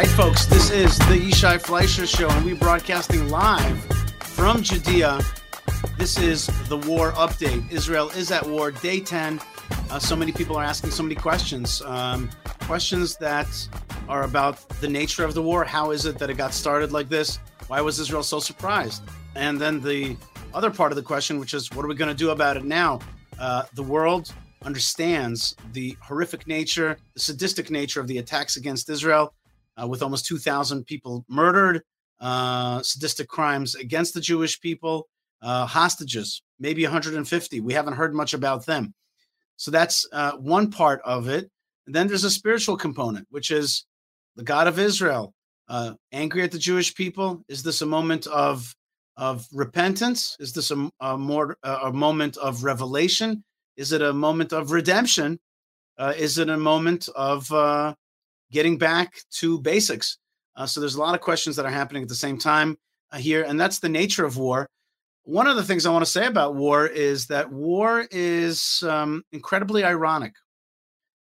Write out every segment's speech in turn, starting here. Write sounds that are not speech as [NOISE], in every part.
right, folks, this is the Yishai Fleisher Show, and we're broadcasting live from Judea. This is the war update. Israel is at war, day 10. Uh, so many people are asking so many questions. Um, questions that are about the nature of the war. How is it that it got started like this? Why was Israel so surprised? And then the other part of the question, which is, what are we going to do about it now? Uh, the world understands the horrific nature, the sadistic nature of the attacks against Israel, uh, with almost 2,000 people murdered, uh, sadistic crimes against the Jewish people, uh, hostages, maybe 150. We haven't heard much about them. So that's uh, one part of it. And then there's a spiritual component, which is the God of Israel uh, angry at the Jewish people. Is this a moment of of repentance? Is this a, a more a moment of revelation? Is it a moment of redemption? Uh, is it a moment of getting back to basics? Uh, so there's a lot of questions that are happening at the same time uh, here, and that's the nature of war. One of the things I want to say about war is that war is um, incredibly ironic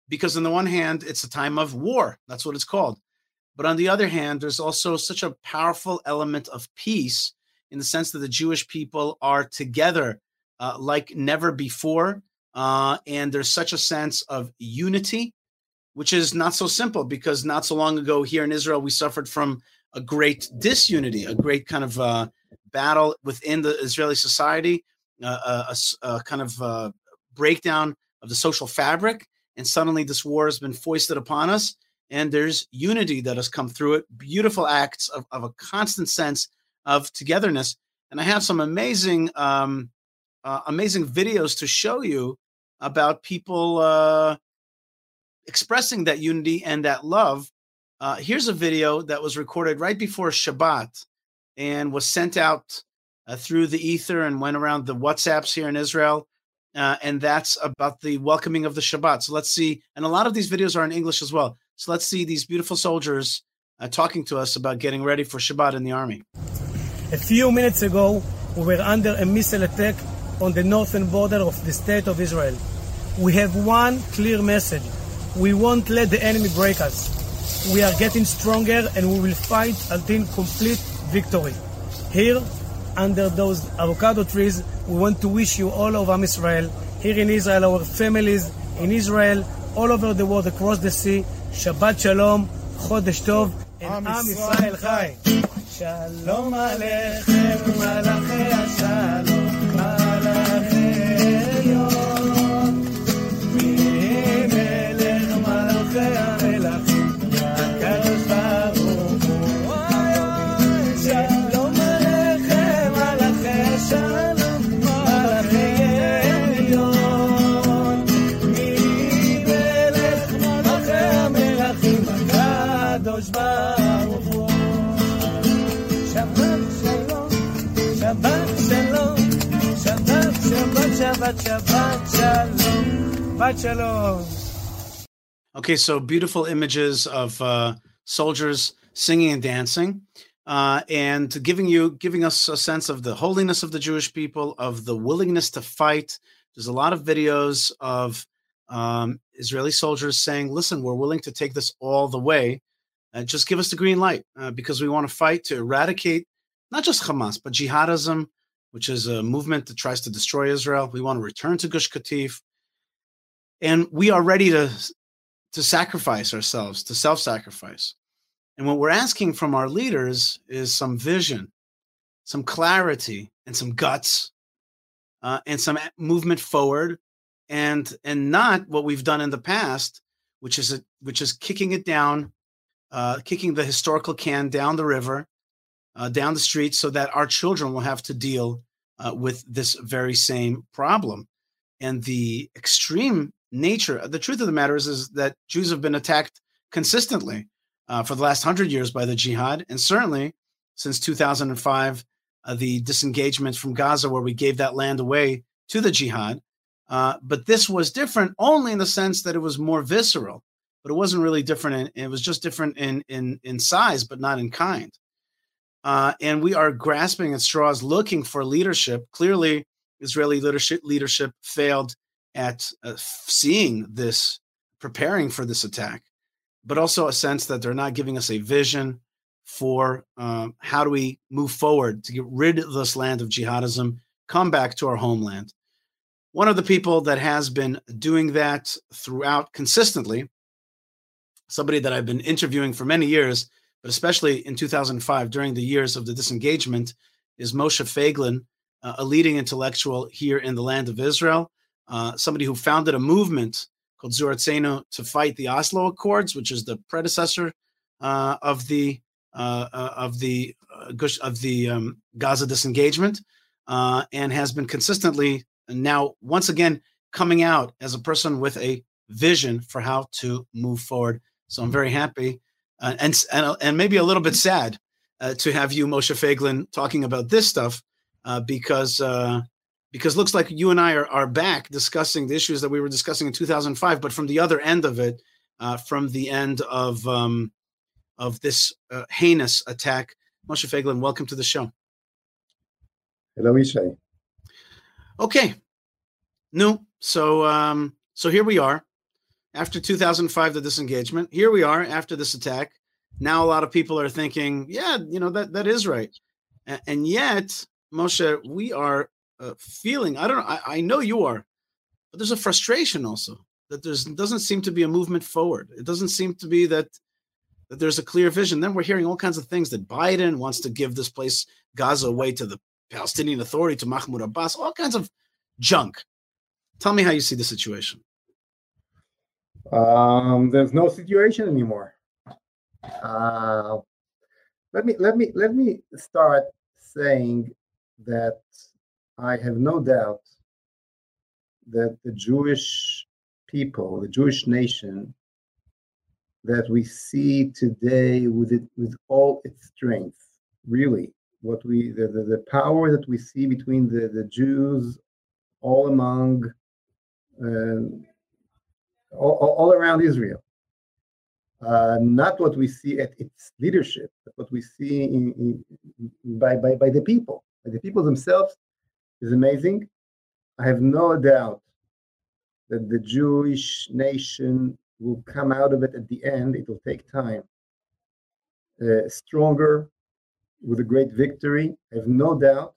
because, on the one hand, it's a time of war. That's what it's called. But on the other hand, there's also such a powerful element of peace in the sense that the Jewish people are together uh, like never before. Uh, and there's such a sense of unity, which is not so simple because not so long ago here in Israel, we suffered from a great disunity, a great kind of uh, battle within the Israeli society, uh, a, a, a, kind of uh, breakdown of the social fabric. And suddenly this war has been foisted upon us. And there's unity that has come through it, beautiful acts of, of a constant sense of togetherness. And I have some amazing, um, uh, amazing videos to show you about people uh, expressing that unity and that love. Uh, here's a video that was recorded right before Shabbat and was sent out uh, through the ether and went around the WhatsApps here in Israel. Uh, and that's about the welcoming of the Shabbat. So let's see. And a lot of these videos are in English as well. So let's see these beautiful soldiers uh, talking to us about getting ready for Shabbat in the army. A few minutes ago, we were under a missile attack on the northern border of the state of Israel. We have one clear message. We won't let the enemy break us. We are getting stronger and we will fight until complete victory. Here, under those avocado trees, we want to wish you all of Am Israel, here in Israel, our families in Israel, all over the world, across the sea, Shabbat Shalom, Chodesh Tov, and Am Israel Chai. Shalom Aleichem, Malachei Shalom, Malachei Yom. Shabbat Shalom, Okay, so beautiful images of uh, soldiers singing and dancing, uh, and giving you giving us a sense of the holiness of the Jewish people, of the willingness to fight. There's a lot of videos of um, Israeli soldiers saying, "Listen, we're willing to take this all the way. Uh, just give us the green light uh, because we want to fight to eradicate not just Hamas but jihadism, which is a movement that tries to destroy Israel. We want to return to Gush Katif, and we are ready to to sacrifice ourselves, to self-sacrifice. And what we're asking from our leaders is some vision, some clarity, and some guts, uh, and some movement forward, and and not what we've done in the past, which is a, which is kicking it down, uh, kicking the historical can down the river, uh, down the street, so that our children will have to deal uh, with this very same problem. And the extreme nature, the truth of the matter is, is that Jews have been attacked consistently uh, for the last hundred years by the jihad, and certainly since 2005, uh, the disengagement from Gaza, where we gave that land away to the jihad. Uh, but this was different only in the sense that it was more visceral, but it wasn't really different. In, it was just different in in in size, but not in kind. Uh, and we are grasping at straws, looking for leadership. Clearly, Israeli leadership leadership failed at uh, seeing this, preparing for this attack. but also a sense that they're not giving us a vision for uh, how do we move forward to get rid of this land of jihadism, come back to our homeland. One of the people that has been doing that throughout consistently, somebody that I've been interviewing for many years, but especially in 2005 during the years of the disengagement, is Moshe Feiglin, uh, a leading intellectual here in the land of Israel, uh, somebody who founded a movement called Zu to fight the Oslo Accords, which is the predecessor uh, of the uh, uh, of the uh, of the um, Gaza disengagement, and has been consistently now once again coming out as a person with a vision for how to move forward. So I'm very happy and and and maybe a little bit sad to have you, Moshe Feiglin, talking about this stuff because because looks like you and I are, are back discussing the issues that we were discussing in 2005, but from the other end of it, uh, from the end of um, of this uh, heinous attack. Moshe Feiglin, welcome to the show. Hello, Yishai. Okay, no, so um, so here we are after 2005, the disengagement. Here we are after this attack. Now a lot of people are thinking, yeah, you know that that is right, and yet, Moshe, we are feeling. I don't know. I, I know you are, but there's a frustration also that there's doesn't seem to be a movement forward. It doesn't seem to be that that there's a clear vision. Then we're hearing all kinds of things that Biden wants to give this place Gaza away to the Palestinian Authority to Mahmoud Abbas. All kinds of junk. Tell me how you see the situation. Um, there's no situation anymore. Uh, let me let me let me start saying that I have no doubt that the Jewish people, the Jewish nation that we see today with it with all its strength, really, what we the, the, the power that we see between the, the Jews all among uh, all, all around Israel. Uh, not what we see at its leadership, but what we see in, in, by, by, by the people, by the people themselves is amazing. I have no doubt that the Jewish nation will come out of it at the end. It will take time. Uh, stronger, with a great victory. I have no doubt.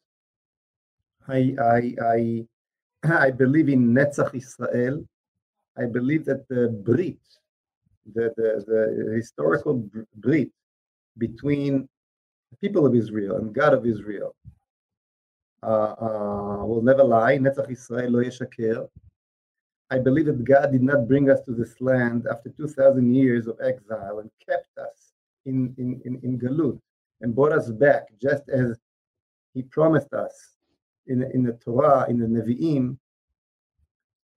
I I I, [CLEARS THROAT] I believe in Netzach Israel. I believe that the Brit, the, the, the historical Brit between the people of Israel and God of Israel uh, will never lie. Netzach Israel lo yeshaker. I believe that God did not bring us to this land after 2,000 years of exile and kept us in, in, in, in Galut and brought us back just as He promised us in, in the Torah, in the Nevi'im,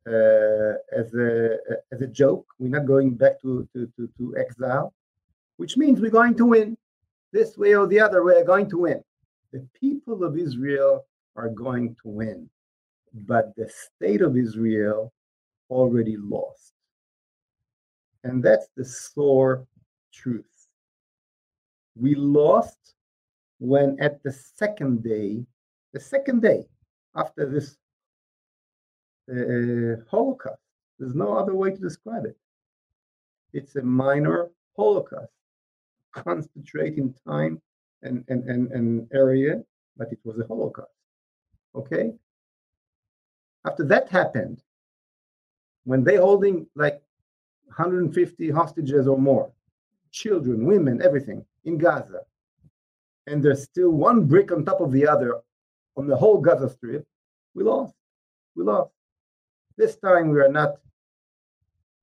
uh, as, a, as a joke. We're not going back to, to, to, to exile, which means we're going to win. This way or the other, we're going to win. The people of Israel are going to win. But the state of Israel already lost. And that's the sore truth. We lost when at the second day, the second day after this uh, Holocaust, there's no other way to describe it. It's a minor Holocaust, concentrating time and, and, and, and area, but it was a Holocaust. Okay. After that happened, when they holding like 150 hostages or more, children, women, everything in Gaza, and there's still one brick on top of the other on the whole Gaza Strip, we lost. We lost. This time we are not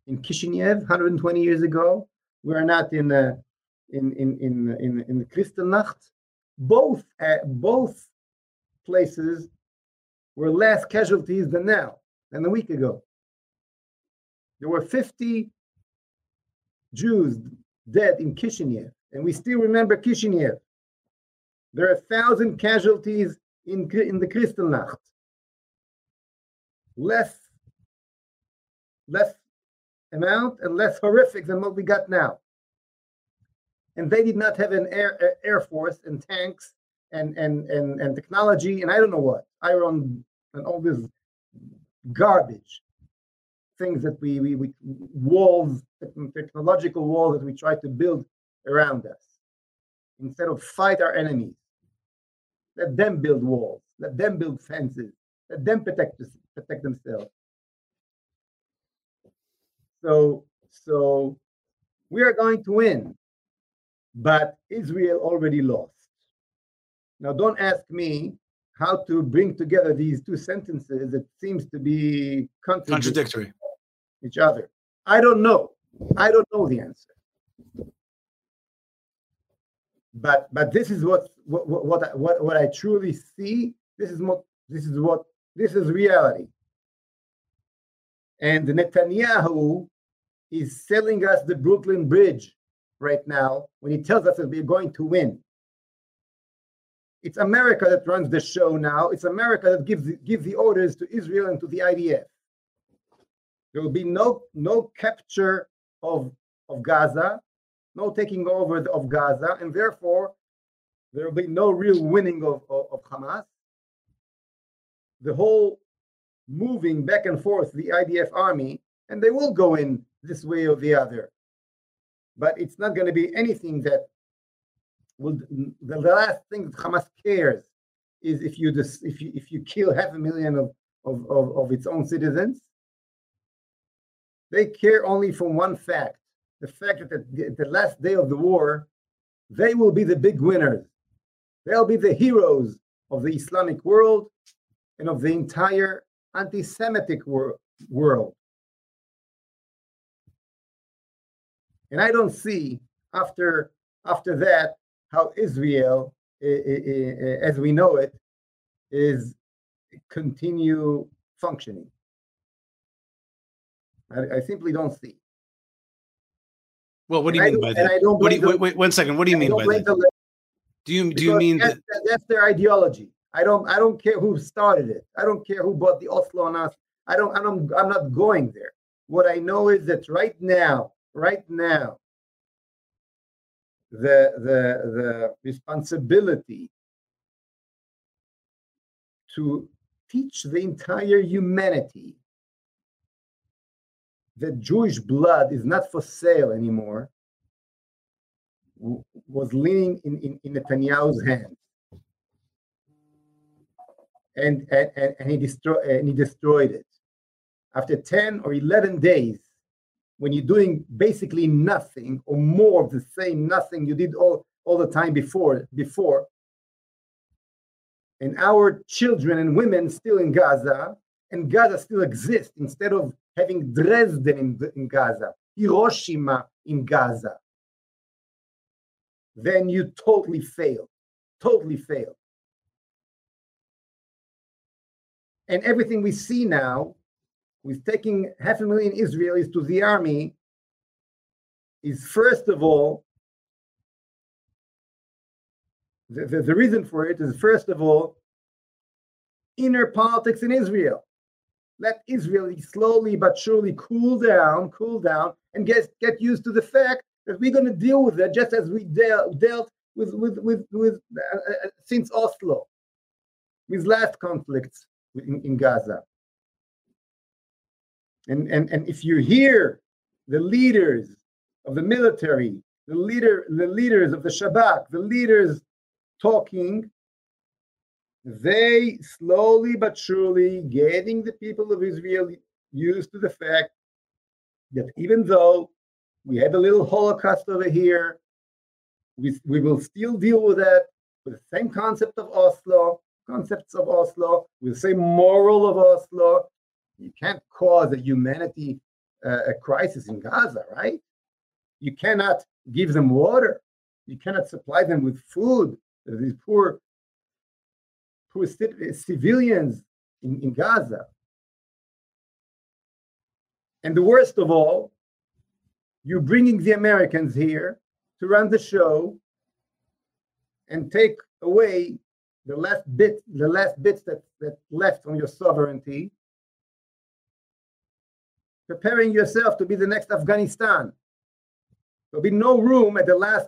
in Kishinev 120 years ago. We are not in uh, in in in in in Kristallnacht. Both uh, both places were less casualties than now, than a week ago. There were 50 Jews dead in Kishinev, and we still remember Kishinev. There are a thousand casualties in, in the Kristallnacht. Less, less amount and less horrific than what we got now. And they did not have an air, air force and tanks and, and, and, and technology and I don't know what, iron and all this garbage. things that we, we, we walls, technological walls that we try to build around us instead of fight our enemies. Let them build walls. Let them build fences. Let them protect protect themselves. So so we are going to win, but Israel already lost. Now, don't ask me how to bring together these two sentences that seems to be contradictory each other. I don't know. I don't know the answer. But but this is what what what what, what I truly see. This is what this is what this is reality. And Netanyahu is selling us the Brooklyn Bridge right now when he tells us that we're going to win. It's America that runs the show now. It's America that gives gives the orders to Israel and to the IDF. There will be no no capture of of Gaza, no taking over of Gaza, and therefore there will be no real winning of, of, of Hamas. The whole moving back and forth, the IDF army, and they will go in this way or the other. But it's not going to be anything that will. The last thing that Hamas cares is if you if you if you kill half a million of of, of, of its own citizens. They care only from one fact: the fact that at the, the last day of the war, they will be the big winners. They'll be the heroes of the Islamic world and of the entire anti-Semitic wor- world. And I don't see after after that how Israel, as we know it, is continue functioning. I, I simply don't see. Well, what do you and mean by that? What do you, wait, wait, one second. What do you mean by that? Do you do you mean that's, that? That's their ideology. I don't I don't care who started it. I don't care who bought the Oslo on us. I don't I don't I'm not going there. What I know is that right now right now the, the, the responsibility to teach the entire humanity that Jewish blood is not for sale anymore was leaning in, in, in Netanyahu's hands. And, and, and, he destroy, and he destroyed it. After 10 or 11 days, when you're doing basically nothing or more of the same nothing you did all, all the time before before. And our children and women still in gaza and gaza still exists instead of having dresden in, in gaza hiroshima in gaza. Then you totally fail totally fail. And everything we see now with taking half a million Israelis to the army is first of all, the, the, the, reason for it is first of all, inner politics in Israel. Let Israel slowly but surely cool down, cool down, and get, get used to the fact that we're going to deal with it just as we dealt, dealt with, with, with, with uh, uh, since Oslo, with last conflicts in, in Gaza. And, and, and if you hear the leaders of the military, the leader, the leaders of the Shabak, the leaders talking, they slowly but surely getting the people of Israel used to the fact that even though we had a little Holocaust over here, we, we will still deal with that with the same concept of Oslo, concepts of Oslo, with the same moral of Oslo, you can't cause a humanity uh, a crisis in Gaza, right? You cannot give them water. You cannot supply them with food. These poor, poor civilians in, in Gaza. And the worst of all, you're bringing the Americans here to run the show and take away the last bit, the last bits that, that left on your sovereignty preparing yourself to be the next Afghanistan. There'll be no room at the last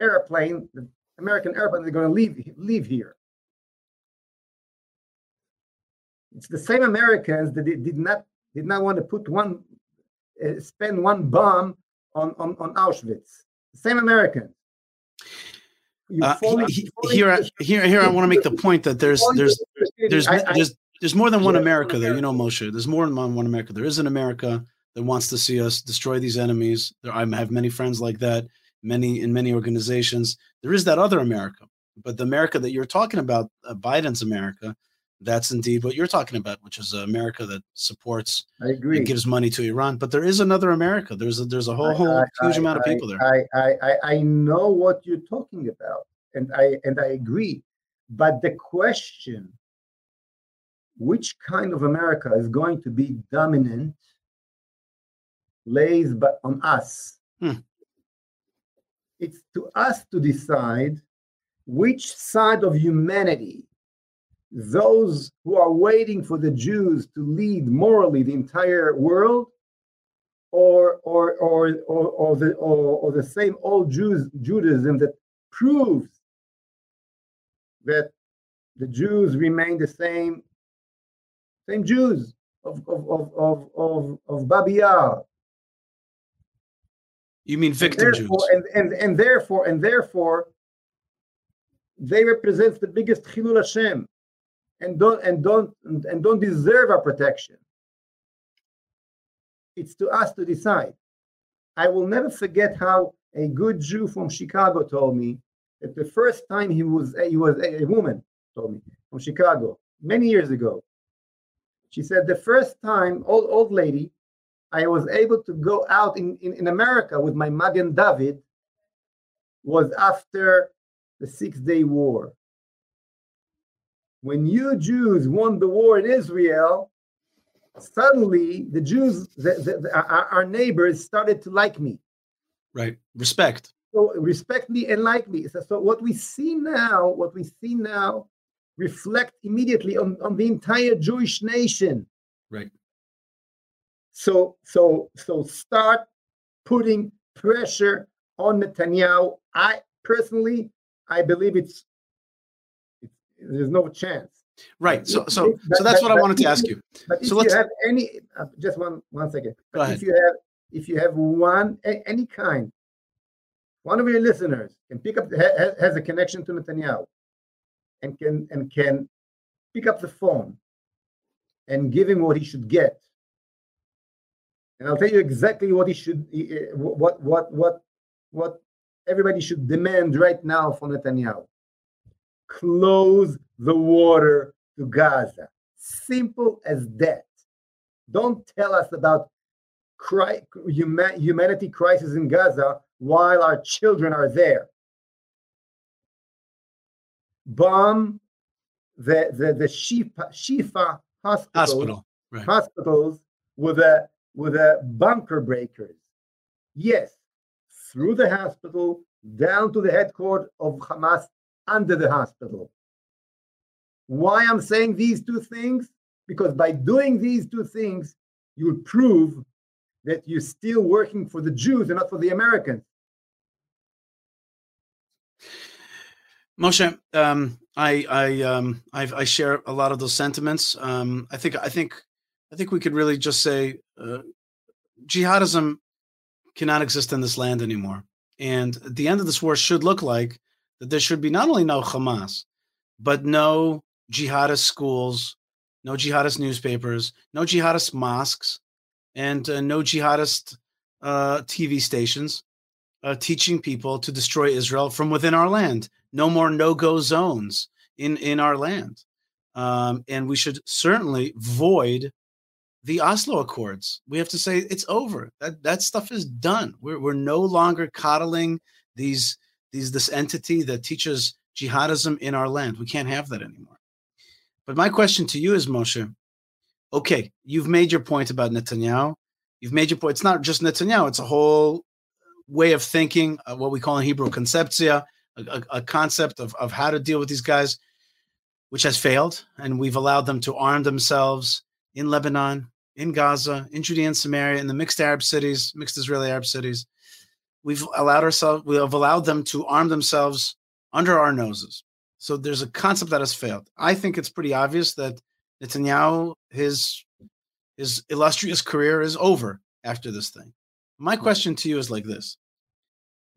airplane, the American airplane, they're going to leave, leave here. It's the same Americans that did not did not want to put one, uh, spend one bomb on, on, on Auschwitz. Same Americans. Uh, here, here, here, I want to make the point that there's, there's, there's, there's, there's more than one America there. You know, Moshe. There's more than one America. There is an America that wants to see us destroy these enemies. There, I have many friends like that. Many in many organizations. There is that other America, but the America that you're talking about, uh, Biden's America, that's indeed what you're talking about, which is America that supports, I agree, gives money to Iran. But there is another America. There's a, there's a whole, whole I, huge amount of people there. I, I I know what you're talking about, and I and I agree. But the question, which kind of America is going to be dominant, lays but on us. Hmm. It's to us to decide which side of humanity those who are waiting for the Jews to lead morally the entire world, or or or or, or the or, or the same old Jews Judaism that proves that the Jews remain the same same Jews of of of of of, of Babi Yar. You mean victim and Jews? And, and and therefore and therefore they represent the biggest chilul Hashem and don't and don't and don't deserve our protection. It's to us to decide. I will never forget how a good Jew from Chicago told me that the first time he was he was a, a woman told me from Chicago many years ago. She said the first time, old old lady, I was able to go out in, in, in America with my Magen David was after the Six Day War when you Jews won the war in Israel, suddenly the Jews, the, the, the, our, our, neighbors, started to like me. Right, respect. So respect me and like me. So, so what we see now, what we see now, reflect immediately on, on the entire Jewish nation. Right. So so so start putting pressure on Netanyahu. I personally, I believe it's there's no chance. Right. So so but, so that's but, what I wanted to ask you. But so if you have any, uh, just one one second. But if you have if you have one any kind, one of your listeners can pick up has, has a connection to Netanyahu, and can and can pick up the phone and give him what he should get. And I'll tell you exactly what he should eh, what what what what everybody should demand right now for Netanyahu close the water to Gaza. Simple as that. Don't tell us about cri- humanity crisis in Gaza while our children are there. Bomb the the the Shifa, Shifa hospitals, Hospital, right. hospitals with a with a bunker breakers. Yes, through the hospital down to the headquarters of Hamas under the hospital. Why I'm saying these two things? Because by doing these two things, you'll prove that you're still working for the Jews and not for the Americans. Moshe, um, I I, um, I, I share a lot of those sentiments. Um, I think I think I think we could really just say uh, jihadism cannot exist in this land anymore, and the end of this war should look like that there should be not only no Hamas, but no jihadist schools, no jihadist newspapers, no jihadist mosques, and uh, no jihadist uh, TV stations uh, teaching people to destroy Israel from within our land. No more no-go zones in in our land, um, and we should certainly void the Oslo Accords. We have to say it's over. That that stuff is done. We're we're no longer coddling these these this entity that teaches jihadism in our land. We can't have that anymore. But my question to you is, Moshe, okay, you've made your point about Netanyahu. You've made your point. It's not just Netanyahu, it's a whole way of thinking, uh, what we call in Hebrew conceptia, a, a, concept of, of how to deal with these guys, which has failed. And we've allowed them to arm themselves in Lebanon, in Gaza, in Judea and Samaria, in the mixed Arab cities, mixed Israeli Arab cities we've allowed ourselves we have allowed them to arm themselves under our noses so there's a concept that has failed i think it's pretty obvious that netanyahu his his illustrious career is over after this thing. My question to you is like this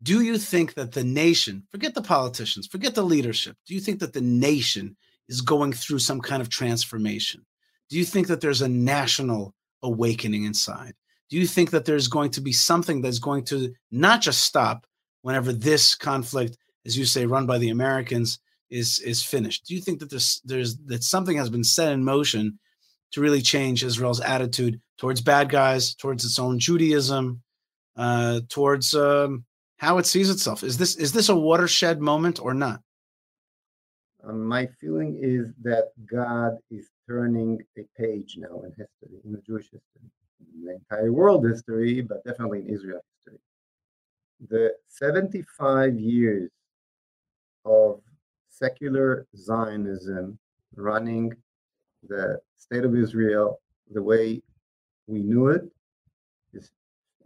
Do you think that the nation, forget the politicians, forget the leadership, do you think that the nation is going through some kind of transformation? Do you think that there's a national awakening inside? Do you think that there's going to be something that's going to not just stop whenever this conflict, as you say, run by the Americans, is is finished? Do you think that there's there's that something has been set in motion to really change Israel's attitude towards bad guys, towards its own Judaism, uh, towards um, how it sees itself? Is this is this a watershed moment or not? Um, my feeling is that God is turning a page now in history, in the Jewish history, in the entire world history, but definitely in Israel history. The 75 years of secular Zionism running the state of Israel the way we knew it uh,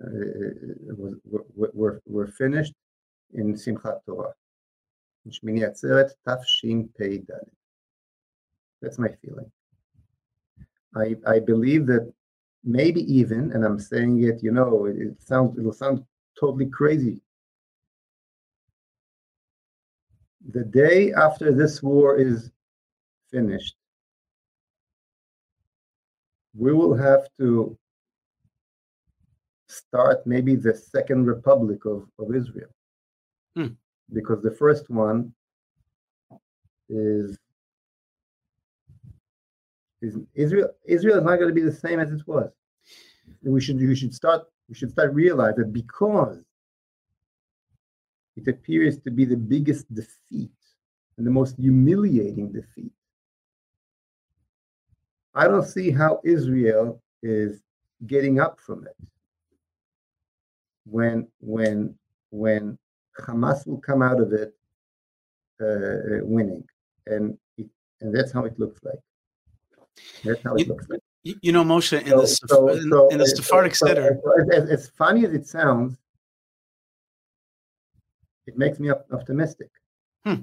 Uh, uh, uh, was, were, were, finished in Simchat Torah. That's my feeling. I, I believe that maybe even, and I'm saying it, you know, it, it sounds it'll sound totally crazy. The day after this war is finished, we will have to start maybe the second republic of, of Israel. Hmm. Because the first one is is Israel Israel is not going to be the same as it was. We should we should start we should start realize that because it appears to be the biggest defeat and the most humiliating defeat. I don't see how Israel is getting up from it. When when when Hamas will come out of it uh, winning, and it, and that's how it looks like. That's how it You- looks like. You, know, Moshe, in So- the so- in, so- in the Sephardic so- Seder, as, as funny as it sounds, it makes me optimistic. Hmm.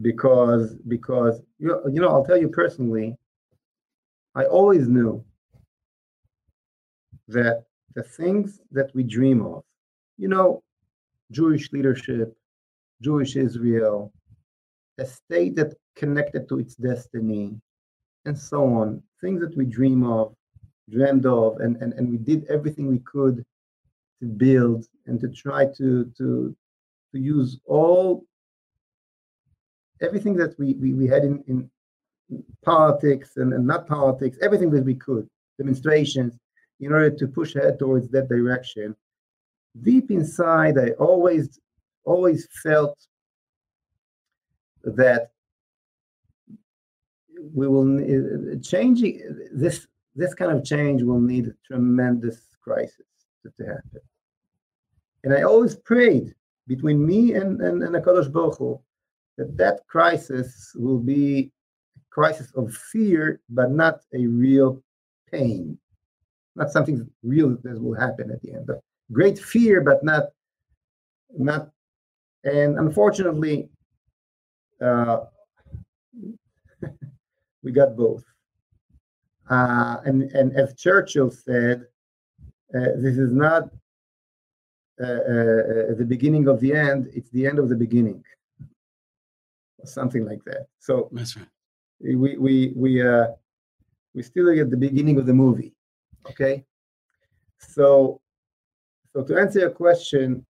Because because you you know, I'll tell you personally, I always knew that the things that we dream of, you know, Jewish leadership, Jewish Israel, a state that connected to its destiny, and so on, things that we dream of, dreamed of, and, and, and we did everything we could to build and to try to to to use all everything that we, we, we had in, in politics and, and not politics, everything that we could, demonstrations, in order to push ahead towards that direction. Deep inside, I always always felt that we will changing this this kind of change will need a tremendous crisis to, to happen. And I always prayed between me and and, and Hakadosh Baruch Hu, that that crisis will be a crisis of fear, but not a real pain, not something real that will happen at the end. But great fear, but not not. And unfortunately, uh, [LAUGHS] we got both. Uh, and and as Churchill said, uh, this is not uh, uh, the beginning of the end; it's the end of the beginning, something like that. So that's right. we we we uh, we still at the beginning of the movie. Okay, so so to answer your question,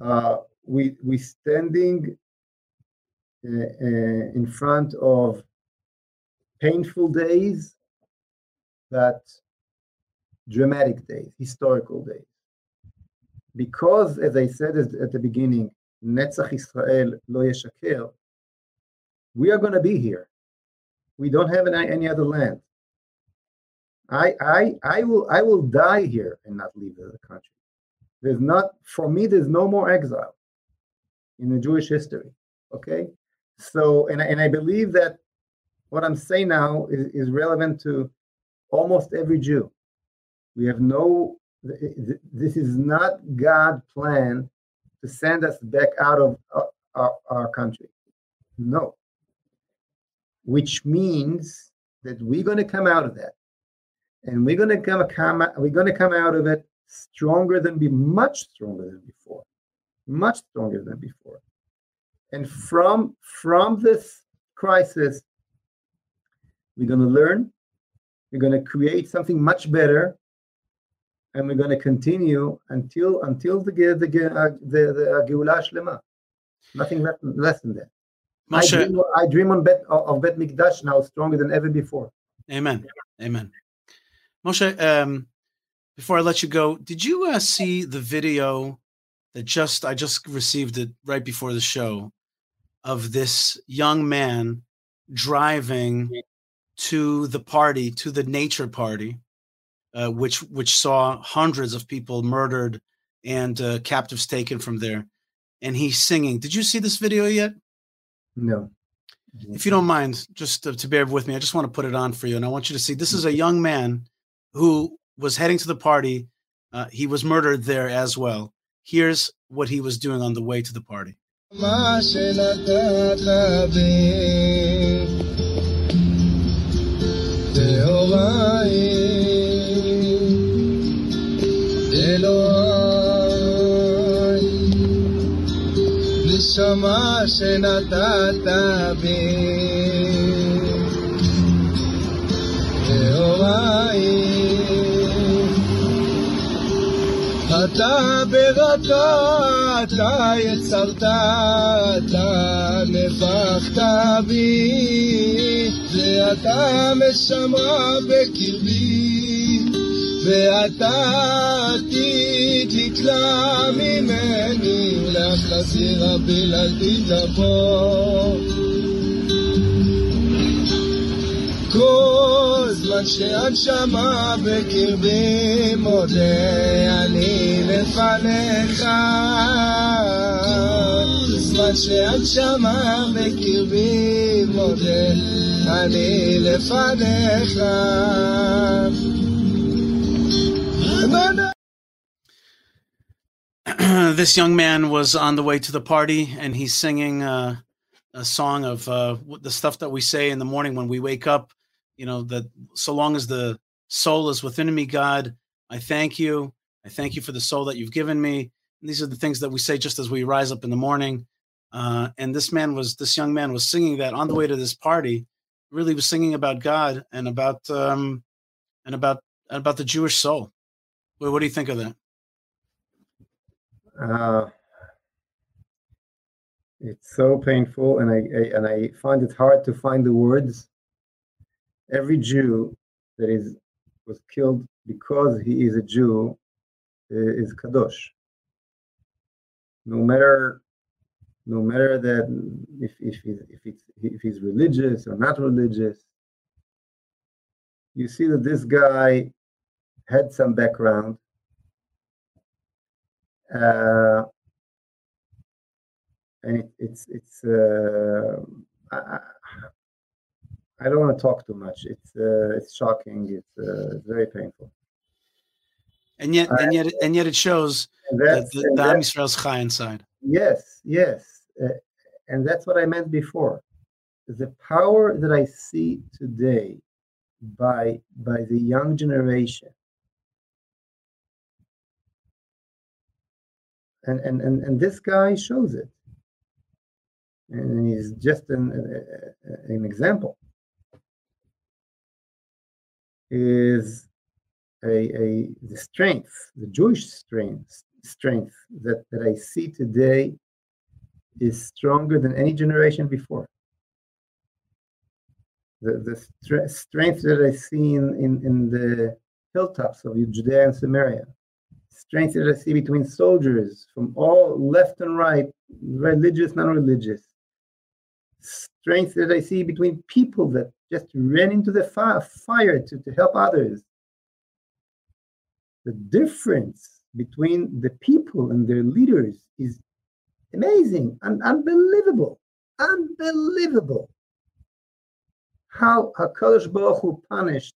uh, we we standing uh, uh, in front of painful days, but dramatic days, historical days. Because, as I said at the beginning, Netzach Israel lo yeshaker, we are going to be here. We don't have any, any other land. I, I, I will, I will die here and not leave the country. There's not, for me, there's no more exile in the Jewish history. Okay, so and and I believe that what I'm saying now is, is relevant to almost every Jew. We have no, th- th- this is not God' plan to send us back out of uh, our, our country. No. Which means that we're going to come out of that. And we're gonna come come we're gonna come out of it stronger than be much stronger than before, much stronger than before. And from from this crisis, we're gonna learn, we're gonna create something much better, and we're going to continue until until the uh, the the, the, Geulah Shlema. Nothing less, less than that. I dream, I dream on bet of Bet Mikdash now stronger than ever before. Amen. Amen. Moshe, um, before I let you go, did you uh, see the video that just I just received it right before the show of this young man driving to the party, to the nature party, uh, which which saw hundreds of people murdered and uh, captives taken from there, and he's singing. Did you see this video yet? No. If you don't mind, just to, to bear with me, I just want to put it on for you, and I want you to see. This is a young man who was heading to the party. Uh, he was murdered there as well. Here's what he was doing on the way to the party. אתה ברכה, אתה יצרת, אתה נפחת בי, ואתה משמע בקרבי, ואתה עתיד לתלה ממני, להחזיר הבלעדית תבוא. כל זמן שהנשמה בקרבי מודה אני לפניך כל זמן שהנשמה בקרבי מודה אני לפניך this young man was on the way to the party and he's singing uh, a song of uh, the stuff that we say in the morning when we wake up. You know, that so long as the soul is within me, God, I thank you. I thank you for the soul that you've given me. And these are the things that we say just as we rise up in the morning. Uh, and this man was, this young man was singing that on the way to this party. Really was singing about God and about um, and about about the Jewish soul. What, what do you think of that? Uh, it's so painful, and I, I, and I find it hard to find the words. Every Jew that is was killed because he is a Jew is kadosh. No matter, no matter that if if he's, if it's if he's religious or not religious, you see that this guy had some background. Uh, and it, it's it's uh, I, don't want to talk too much. It's uh, it's shocking. It's uh, very painful. And yet, and yet, and yet, it shows that the, the Am Yisrael's chai inside. Yes, yes, uh, and that's what I meant before. The power that I see today by by the young generation and and and, and this guy shows it and he's just an, uh, an example is a, a the strength the jewish strength strength that, that i see today is stronger than any generation before. The, the strength that i see in, in, in the hilltops of judea and samaria strength that i see between soldiers from all left and right religious non-religious strength that I see between people that just ran into the fire, fire to, to help others. The difference between the people and their leaders is amazing and unbelievable. Unbelievable. How HaKadosh Baruch Hu punished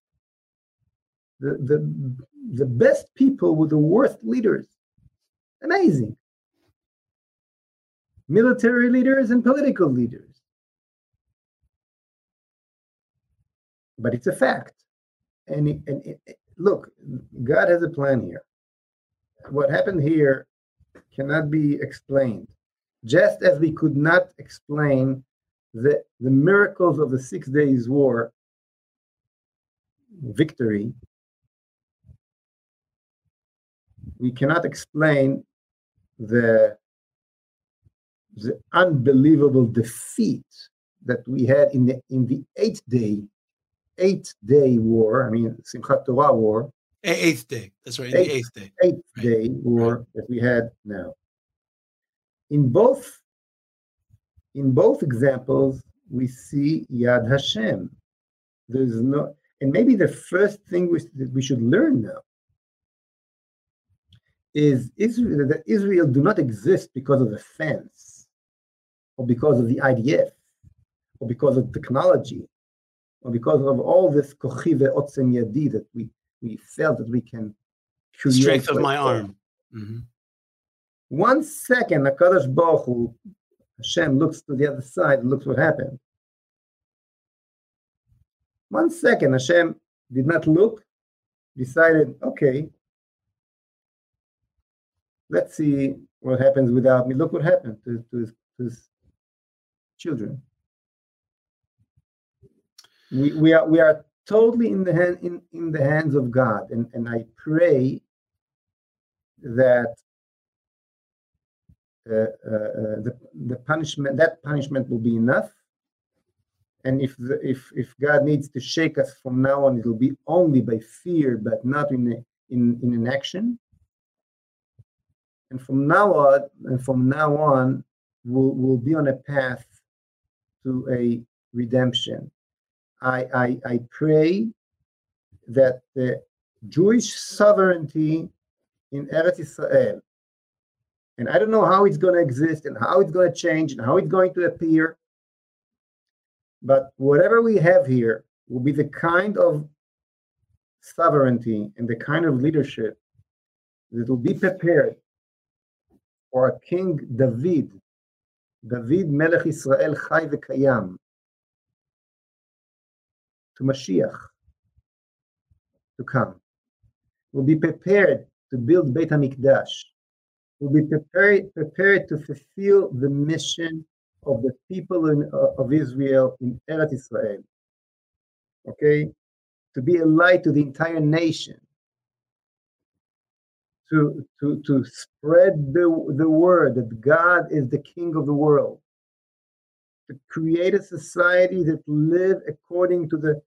the, the, the best people with the worst leaders. Amazing. Military leaders and political leaders. But it's a fact. and, it, and it, look, God has a plan here. What happened here cannot be explained, just as we could not explain the, the miracles of the Six Days War victory. We cannot explain the the unbelievable defeat that we had in the in the eighth day eighth day war. I mean Simchat Torah war. Eighth day. That's right. Eighth, the eighth day. Eighth right. day war right. that we had now. In both in both examples, we see Yad Hashem. There's no, and maybe the first thing we, that we should learn now is Israel, that Israel do not exist because of the fence, or because of the IDF, or because of technology, or because of all this kochive otzem yadi that we, we felt that we can. Strength of my arm. Mm-hmm. One second, HaKadosh Baruch Hu, Hashem looks to the other side and looks what happened. One second, Hashem did not look, decided, okay, let's see what happens without me. Look what happened to, to, his, to his children. We, we are we are totally in the hand in, in the hands of God, and, and I pray that uh, uh, uh, the the punishment that punishment will be enough. And if the, if if God needs to shake us from now on, it'll be only by fear, but not in a, in in an action. And from now on, and from now on, we'll, we'll be on a path to a redemption. I, I, I pray that the Jewish sovereignty in Eretz Israel, and I don't know how it's going to exist and how it's going to change and how it's going to appear, but whatever we have here will be the kind of sovereignty and the kind of leadership that will be prepared or King David, David Melech Israel Chai v'Kayam, to Mashiach to come. We'll be prepared to build Beit HaMikdash. We'll be prepared, prepared to fulfill the mission of the people in, uh, of Israel in Eretz Israel. Okay? To be a light to the entire nation to, to, to spread the, the word that God is the king of the world, to create a society that live according to the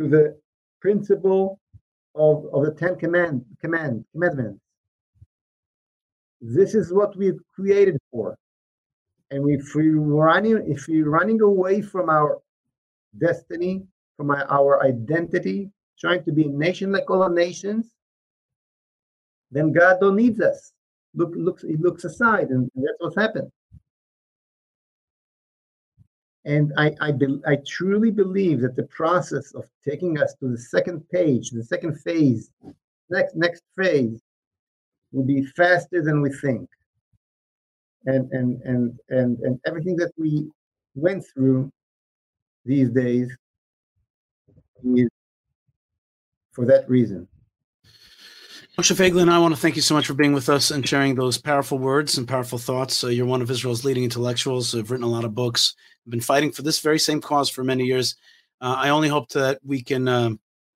to the principle of, of the Ten Command, command commandments. This is what we've created for. And if we're running, if we're running away from our destiny, from our, identity, trying to be a nation like all nations, then God don't needs us. Look, looks, he looks aside, and that's what's happened. And I, I, be, I truly believe that the process of taking us to the second page, the second phase, next next phase, will be faster than we think. And and and and and everything that we went through these days is for that reason. Moshe Feiglin, I want to thank you so much for being with us and sharing those powerful words and powerful thoughts. Uh, you're one of Israel's leading intellectuals. Have written a lot of books. Been fighting for this very same cause for many years. Uh, I only hope that we can uh,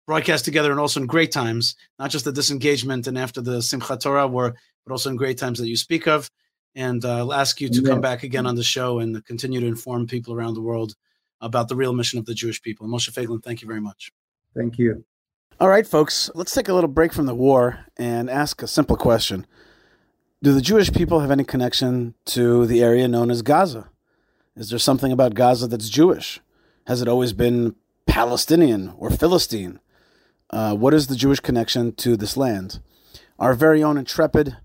broadcast together and also in great times, not just the disengagement and after the Simchat Torah war, but also in great times that you speak of. And uh, I'll ask you to come back again on the show and continue to inform people around the world about the real mission of the Jewish people. Moshe Feiglin, thank you very much. Thank you. All right, folks, let's take a little break from the war and ask a simple question. Do the Jewish people have any connection to the area known as Gaza? Is there something about Gaza that's Jewish? Has it always been Palestinian or Philistine? Uh, what is the Jewish connection to this land? Our very own intrepid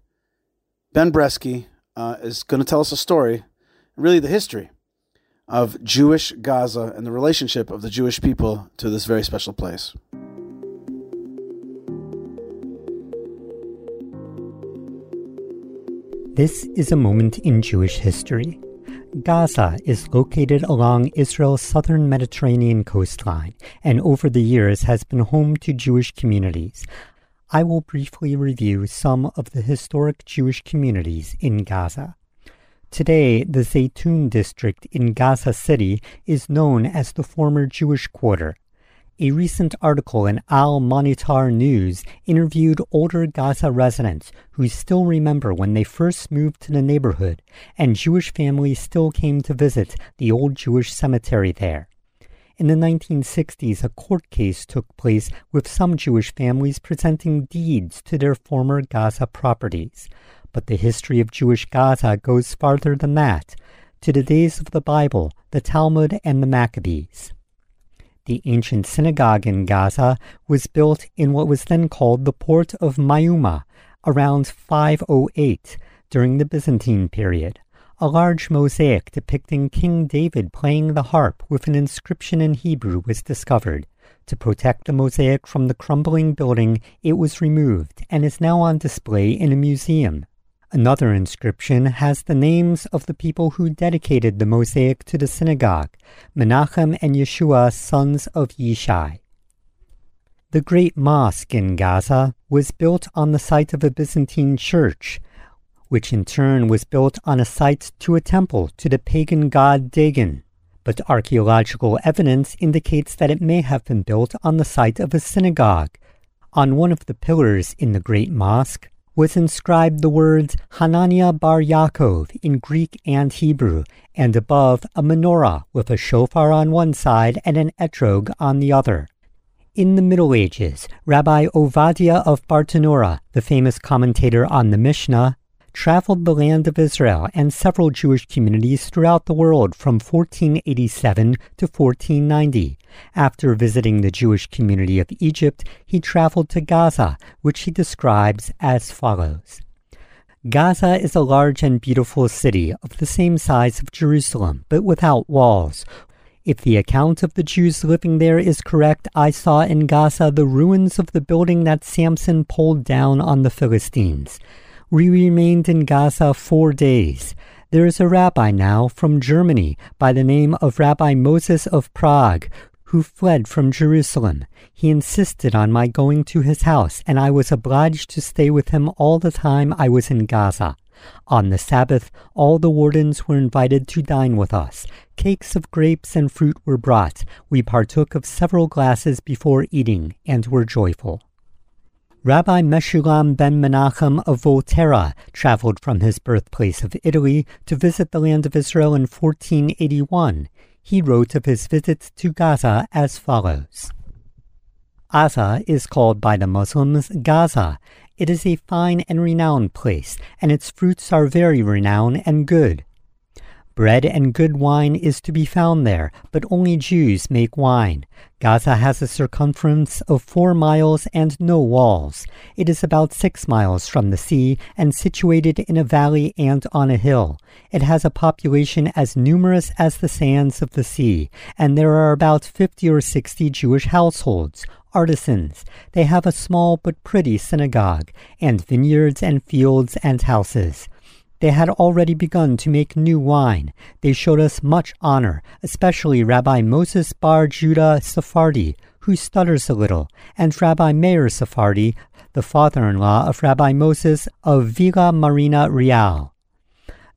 Ben Bresky uh, is going to tell us a story, really the history of Jewish Gaza and the relationship of the Jewish people to this very special place. This is a moment in Jewish history. Gaza is located along Israel's southern Mediterranean coastline and over the years has been home to Jewish communities. I will briefly review some of the historic Jewish communities in Gaza. Today, the Zaytun district in Gaza City is known as the former Jewish quarter. A recent article in Al Monitor News interviewed older Gaza residents who still remember when they first moved to the neighborhood, and Jewish families still came to visit the old Jewish cemetery there. In the 1960s, a court case took place with some Jewish families presenting deeds to their former Gaza properties. But the history of Jewish Gaza goes farther than that, to the days of the Bible, the Talmud, and the Maccabees. The ancient synagogue in Gaza was built in what was then called the port of Maiuma around 508 during the Byzantine period. A large mosaic depicting King David playing the harp with an inscription in Hebrew was discovered. To protect the mosaic from the crumbling building, it was removed and is now on display in a museum. Another inscription has the names of the people who dedicated the mosaic to the synagogue, Menachem and Yeshua, sons of Yishai. The Great Mosque in Gaza was built on the site of a Byzantine church, which in turn was built on a site to a temple to the pagan god Dagon. But archaeological evidence indicates that it may have been built on the site of a synagogue. On one of the pillars in the Great Mosque, was inscribed the words Hananiah bar Yaakov in Greek and Hebrew, and above a menorah with a shofar on one side and an etrog on the other. In the Middle Ages, Rabbi Ovadia of Bartenura, the famous commentator on the Mishnah, traveled the land of Israel and several Jewish communities throughout the world from 1487 to 1490. After visiting the Jewish community of Egypt, he traveled to Gaza, which he describes as follows. Gaza is a large and beautiful city of the same size of Jerusalem, but without walls. If the account of the Jews living there is correct, I saw in Gaza the ruins of the building that Samson pulled down on the Philistines. We remained in Gaza four days. There is a rabbi now from Germany by the name of Rabbi Moses of Prague who fled from Jerusalem. He insisted on my going to his house, and I was obliged to stay with him all the time I was in Gaza. On the Sabbath, all the wardens were invited to dine with us. Cakes of grapes and fruit were brought. We partook of several glasses before eating, and were joyful. Rabbi Meshulam ben Menachem of Volterra traveled from his birthplace of Italy to visit the land of Israel in 1481. He wrote of his visit to Gaza as follows. Gaza is called by the Muslims Gaza. It is a fine and renowned place, and its fruits are very renowned and good. Bread and good wine is to be found there, but only Jews make wine. Gaza has a circumference of four miles and no walls. It is about six miles from the sea and situated in a valley and on a hill. It has a population as numerous as the sands of the sea, and there are about fifty or sixty Jewish households, artisans. They have a small but pretty synagogue, and vineyards and fields and houses. They had already begun to make new wine. They showed us much honor, especially Rabbi Moses Bar Judah Sephardi, who stutters a little, and Rabbi Meir Sephardi, the father in law of Rabbi Moses of Villa Marina Real.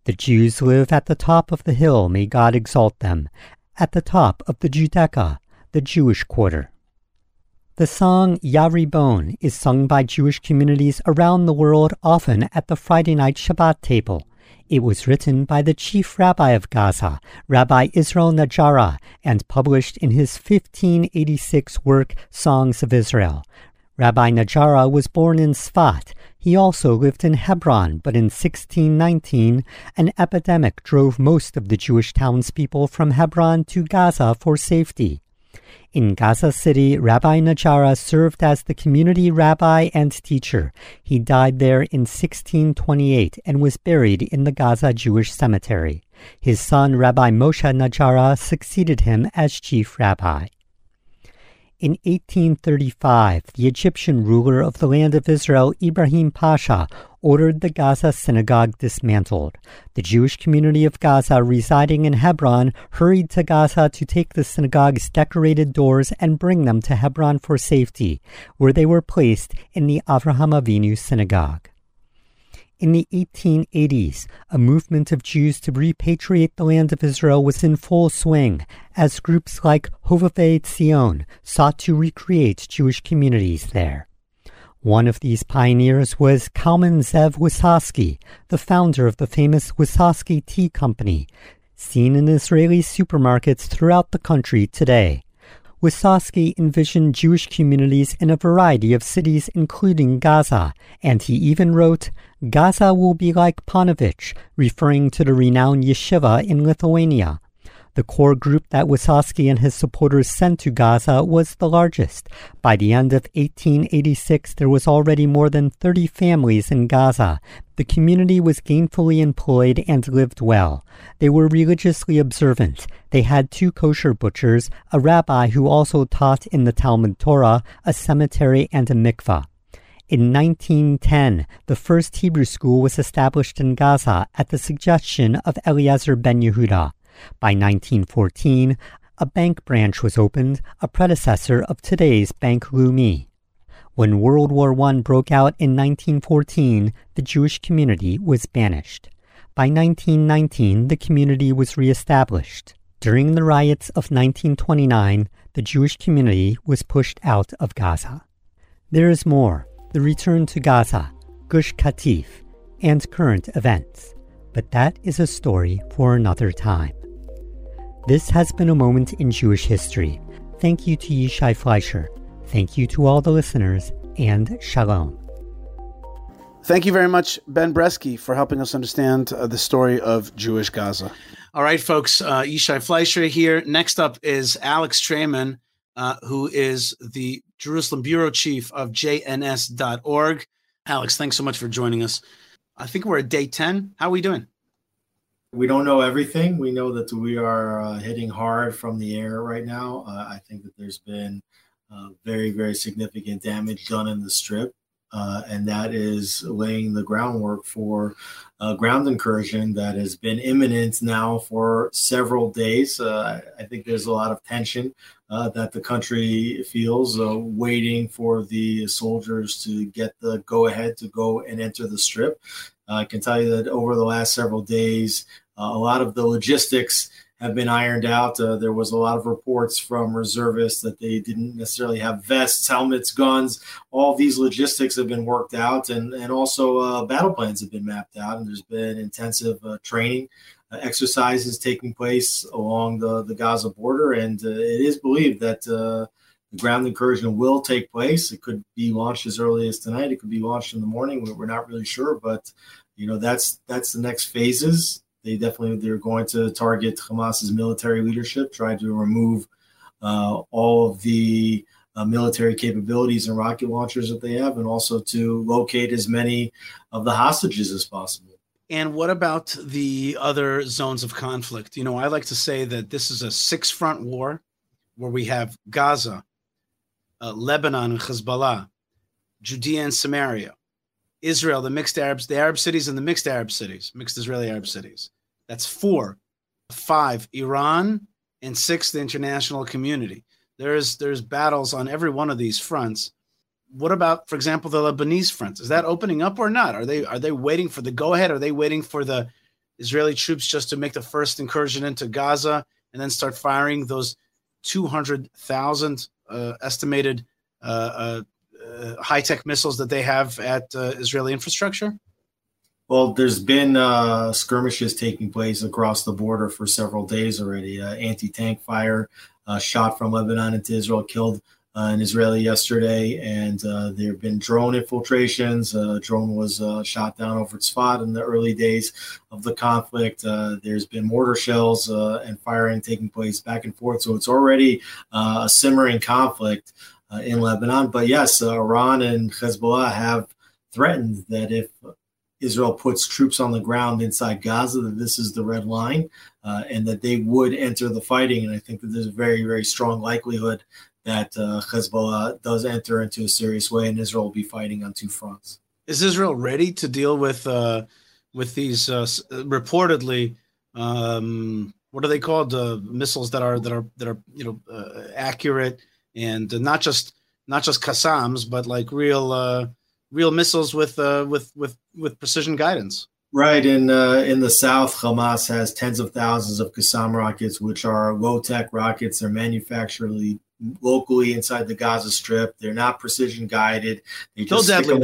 The Jews live at the top of the hill, may God exalt them, at the top of the Judecca, the Jewish quarter. The song Yah Ribon is sung by Jewish communities around the world often at the Friday night Shabbat table. It was written by the chief rabbi of Gaza, Rabbi Israel Najara, and published in his 1586 work Songs of Israel. Rabbi Najara was born in Sfat. He also lived in Hebron, but in 1619, an epidemic drove most of the Jewish townspeople from Hebron to Gaza for safety. In Gaza City, Rabbi Najara served as the community rabbi and teacher. He died there in 1628 and was buried in the Gaza Jewish cemetery. His son, Rabbi Moshe Najara, succeeded him as chief rabbi. In 1835, the Egyptian ruler of the land of Israel, Ibrahim Pasha, ordered the Gaza synagogue dismantled. The Jewish community of Gaza residing in Hebron hurried to Gaza to take the synagogue's decorated doors and bring them to Hebron for safety, where they were placed in the Avraham Avinu synagogue. In the 1880s, a movement of Jews to repatriate the land of Israel was in full swing as groups like Hovevei Tzion sought to recreate Jewish communities there. One of these pioneers was Kalman Zev Wissotzky, the founder of the famous Wissotzky Tea Company, seen in Israeli supermarkets throughout the country today. Wissotzky envisioned Jewish communities in a variety of cities, including Gaza, and he even wrote, Gaza will be like Panovich, referring to the renowned yeshiva in Lithuania, the core group that Wissotzky and his supporters sent to Gaza was the largest. By the end of 1886, there was already more than 30 families in Gaza. The community was gainfully employed and lived well. They were religiously observant. They had two kosher butchers, a rabbi who also taught in the Talmud Torah, a cemetery, and a mikvah. In 1910, the first Hebrew school was established in Gaza at the suggestion of Eliezer ben Yehuda. By 1914, a bank branch was opened, a predecessor of today's Bank Leumi. When World War I broke out in 1914, the Jewish community was banished. By 1919, the community was reestablished. During the riots of 1929, the Jewish community was pushed out of Gaza. There is more the return to Gaza, Gush Katif, and current events. But that is a story for another time. This has been a moment in Jewish history. Thank you to Yishai Fleisher. Thank you to all the listeners, and shalom. Thank you very much, Ben Bresky, for helping us understand uh, the story of Jewish Gaza. All right, folks, uh, Yishai Fleisher here. Next up is Alex Traiman, uh, who is the Jerusalem Bureau Chief of JNS.org. Alex, thanks so much for joining us. I think we're at day 10. How are we doing? We don't know everything. We know that we are uh, hitting hard from the air right now. Uh, I think that there's been uh, very, very significant damage done in the strip. Uh, and that is laying the groundwork for a ground incursion that has been imminent now for several days. Uh, I think there's a lot of tension uh, that the country feels waiting for the soldiers to get the go ahead to go and enter the strip. I can tell you that over the last several days, a lot of the logistics have been ironed out. Uh, there was a lot of reports from reservists that they didn't necessarily have vests, helmets, guns. All these logistics have been worked out, and and also uh, battle plans have been mapped out. And there's been intensive uh, training uh, exercises taking place along the the Gaza border, and uh, it is believed that. the ground incursion will take place. It could be launched as early as tonight. It could be launched in the morning. We're not really sure, but you know that's that's the next phases they definitely they're going to target Hamas's military leadership, try to remove uh, all of the uh, military capabilities and rocket launchers that they have, and also to locate as many of the hostages as possible. And what about the other zones of conflict? You know, I like to say that this is a six front war where we have Gaza, uh, Lebanon and Hezbollah, Judea and Samaria, Israel, the mixed Arabs, the Arab cities and the mixed Arab cities, mixed Israeli Arab cities. That's four. Five, Iran, and six, the international community. There's there's battles on every one of these fronts. What about, for example, the Lebanese front? Is that opening up or not? Are they are they waiting for the go ahead? Are they waiting for the Israeli troops just to make the first incursion into Gaza and then start firing those 200,000 uh, estimated uh, uh, uh high tech missiles that they have at uh, Israeli infrastructure? Well, there's been uh, skirmishes taking place across the border for several days already. Uh, Anti tank fire uh, shot from Lebanon into Israel killed uh, an Israeli yesterday, and uh, there have been drone infiltrations. A drone was uh, shot down over Tzfat in the early days of the conflict. there's been mortar shells and firing taking place back and forth. So it's already a simmering conflict in Lebanon. But yes, Iran and Hezbollah have threatened that if Israel puts troops on the ground inside Gaza, that this is the red line uh, and that they would enter the fighting. And I think that there's a very, very strong likelihood that uh, Hezbollah does enter into a serious way and Israel will be fighting on two fronts. Is Israel ready to deal with uh, with these uh, reportedly um, what are they called uh, missiles that are that are that are you know uh, accurate and not just not just Qassams but like real uh, real missiles with uh, with with with precision guidance. Right in uh, in the south, Hamas has tens of thousands of Qassam rockets, which are low tech rockets. They're manufactured locally inside the Gaza Strip. They're not precision guided. They still deadly.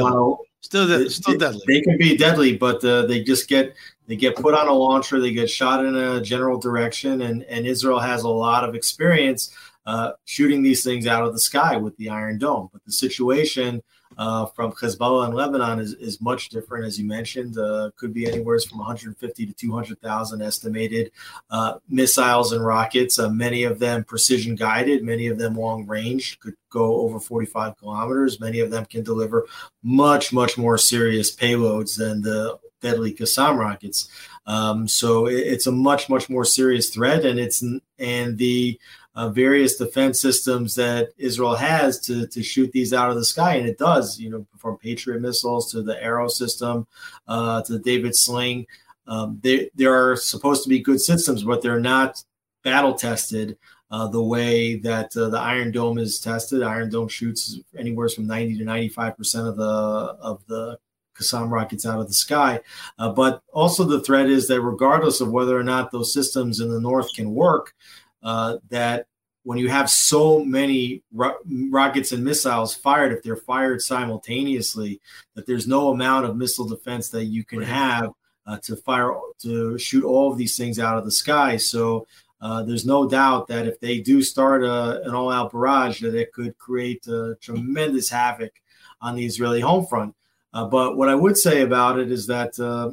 Still, de- still deadly. They can be deadly, but uh, they just get they get put on a launcher. They get shot in a general direction, and and Israel has a lot of experience uh, shooting these things out of the sky with the Iron Dome. But the situation uh, from Hezbollah in Lebanon is, is much different, as you mentioned. Uh, could be anywhere from 150 to 200,000 estimated uh, missiles and rockets. Uh, many of them precision guided, many of them long range, could go over 45 kilometers. Many of them can deliver much, much more serious payloads than the deadly Qassam rockets. Um, so it, it's a much, much more serious threat, and it's and the uh, various defense systems that Israel has to, to shoot these out of the sky. And it does, you know, from Patriot missiles to the Arrow system uh, to the David Sling. Um, they, they are supposed to be good systems, but they're not battle tested uh, the way that uh, the Iron Dome is tested. Iron Dome shoots anywhere from 90 to 95 percent of the of the Qassam rockets out of the sky. Uh, but also the threat is that regardless of whether or not those systems in the north can work, uh, that when you have so many ro- rockets and missiles fired, if they're fired simultaneously, that there's no amount of missile defense that you can have uh, to fire to shoot all of these things out of the sky. So uh, there's no doubt that if they do start a, uh, an all-out barrage, that it could create tremendous havoc on the Israeli home front. Uh, but what I would say about it is that uh,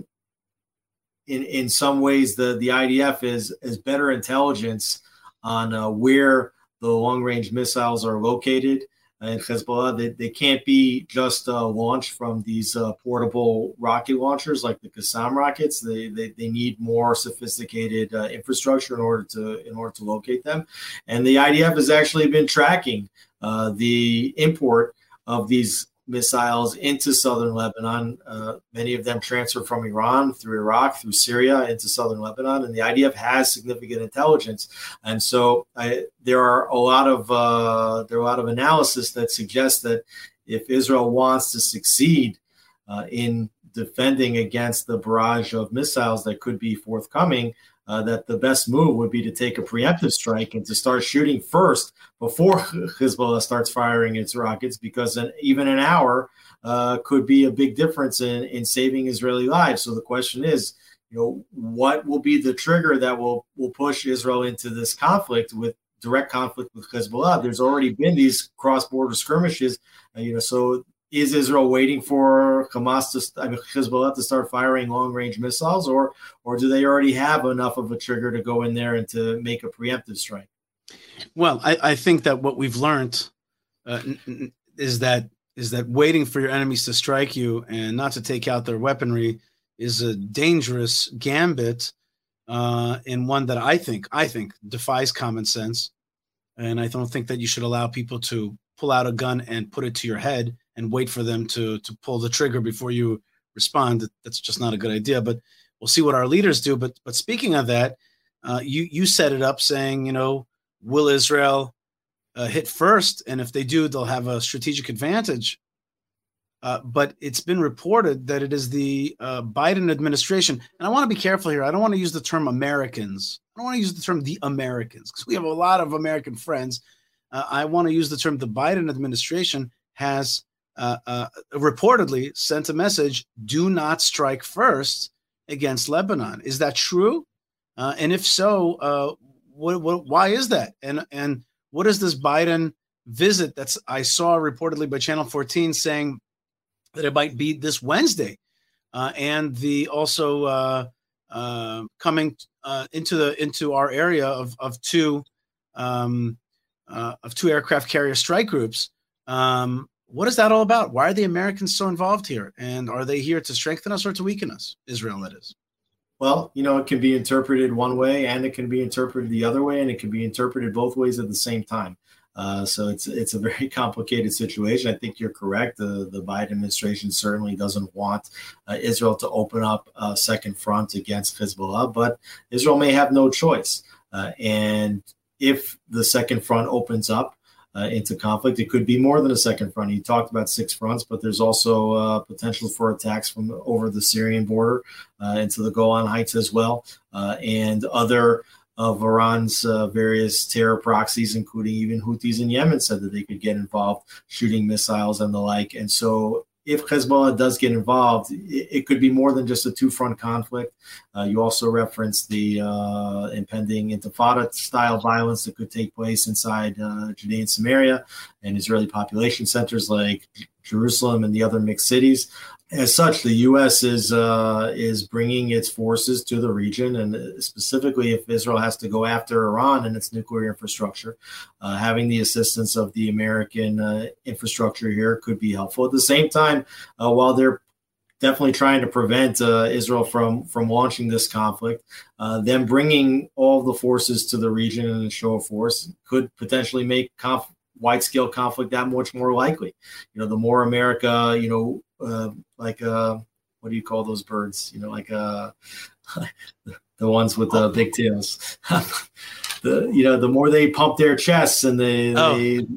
in in some ways the the IDF is is better intelligence on uh, where the long range missiles are located. in Hezbollah, they, they can't be just uh, launched from these uh, portable rocket launchers like the Qassam rockets. They, they, they need more sophisticated uh, infrastructure in order to in order to locate them. And the IDF has actually been tracking uh, the import of these missiles into southern Lebanon. Uh, many of them transfer from Iran through Iraq, through Syria into southern Lebanon, and the IDF has significant intelligence. And so I, there are a lot of uh, there are a lot of analysis that suggests that if Israel wants to succeed uh, in defending against the barrage of missiles that could be forthcoming, uh, that the best move would be to take a preemptive strike and to start shooting first before [LAUGHS] Hezbollah starts firing its rockets, because an, even an hour uh, could be a big difference in, in saving Israeli lives. So the question is, you know, what will be the trigger that will will push Israel into this conflict with direct conflict with Hezbollah? There's already been these cross border skirmishes, uh, you know, so is Israel waiting for Hamas to, I mean, Hezbollah to start firing long range missiles, or or do they already have enough of a trigger to go in there and to make a preemptive strike? Well, I, I think that what we've learned uh, is that is that waiting for your enemies to strike you and not to take out their weaponry is a dangerous gambit, uh, and one that I think I think defies common sense. And I don't think that you should allow people to pull out a gun and put it to your head and wait for them to to pull the trigger before you respond. That's just not a good idea. But we'll see what our leaders do. But but speaking of that, uh, you you set it up saying, you know, will Israel uh, hit first? And if they do, they'll have a strategic advantage. Uh, but it's been reported that it is the uh, Biden administration, and I want to be careful here. I don't want to use the term Americans. I don't want to use the term the Americans because we have a lot of American friends. Uh, I want to use the term the Biden administration has uh, uh, reportedly sent a message do not strike first against Lebanon. Is that true? Uh, and if so, uh, what, what, why is that? And, and what is this Biden visit that's I saw reportedly by Channel 14 saying that it might be this Wednesday? Uh, and the also coming into the into our area of, of two um, of two aircraft carrier strike groups um, what is that all about? Why are the Americans so involved here? And are they here to strengthen us or to weaken us? Israel, that is. Well, you know, it can be interpreted one way and it can be interpreted the other way, and it can be interpreted both ways at the same time. Uh, so it's it's a very [LAUGHS] complicated situation. I think you're correct. The the Biden administration certainly doesn't want uh, Israel to open up a second front against Hezbollah, but Israel may have no choice. Uh, and if the second front opens up, uh, into conflict. It could be more than a second front. You talked about six fronts, but there's also uh, potential for attacks from over the Syrian border uh, into the Golan Heights as well, uh, and other of Iran's uh, various terror proxies, including even Houthis in Yemen, said that they could get involved shooting missiles and the like. And so if Hezbollah does get involved, it, it, could be more than just a two front conflict. Uh, you also referenced the uh, impending intifada style violence that could take place inside uh, Judea and Samaria and Israeli population centers like Jerusalem and the other mixed cities as such, the U.S. is uh, is bringing its forces to the region, and specifically, if Israel has to go after Iran and its nuclear infrastructure, uh, having the assistance of the American uh, infrastructure here could be helpful. At the same time, uh, while they're definitely trying to prevent uh, Israel from from launching this conflict, uh, them bringing all the forces to the region in a show of force could potentially make conf- wide scale conflict that much more likely. You know, the more America, you know uh, like uh, what do you call those birds? You know, like uh, [LAUGHS] the ones with the big tails. [LAUGHS] the you know, the more they pump their chests and they, oh. they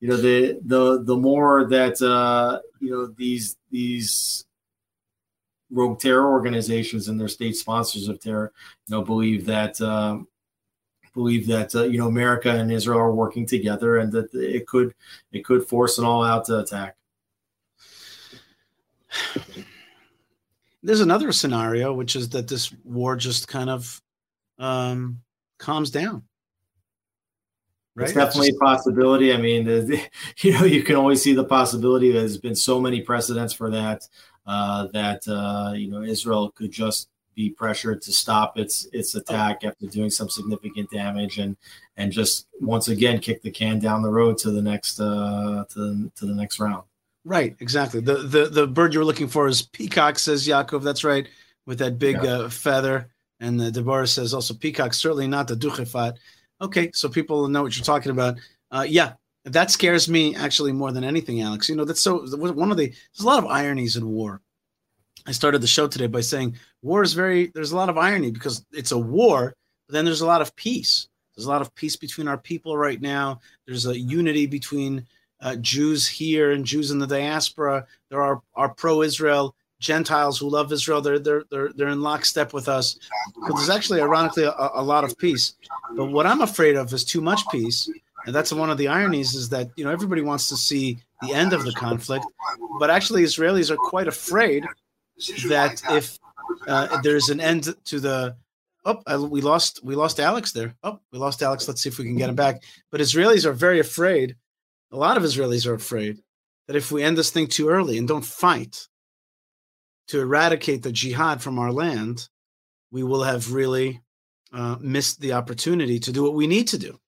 you know, the the the more that uh, you know these these rogue terror organizations and their state sponsors of terror, you know, believe that. Um, believe that uh, you know America and Israel are working together, and that it could it could force an all-out attack. There's another scenario, which is that this war just kind of um, calms down. Right? It's definitely just, a possibility. I mean, the, the, [LAUGHS] you know, you can always see the possibility. There's been so many precedents for that. Uh, that uh, you know, Israel could just be pressured to stop its its attack after doing some significant damage and and just once again kick the can down the road to the next uh, to to the next round. Right, exactly. The the the bird you were looking for is peacock, says Yaakov. That's right, with that big yeah. uh, feather. And the Deborah says also peacock, certainly not the duchefat. Okay, so people know what you're talking about. Uh, yeah, that scares me actually more than anything, Alex. You know, that's so one of the there's a lot of ironies in war. I started the show today by saying war is very there's a lot of irony because it's a war, but then there's a lot of peace. There's a lot of peace between our people right now. There's a unity between uh, Jews here and Jews in the diaspora. There are, pro-Israel Gentiles who love Israel. They're they're they're, they're in lockstep with us. But there's actually, ironically, a, a, lot of peace. But what I'm afraid of is too much peace, and that's one of the ironies is that you know everybody wants to see the end of the conflict, but actually Israelis are quite afraid that if uh, there's an end to the Oh, I, we lost we lost Alex there. Oh, we lost Alex. Let's see if we can get him back. But Israelis are very afraid a lot of Israelis are afraid that if we end this thing too early and don't fight to eradicate the jihad from our land, we will have really uh, missed the opportunity to do what we need to do,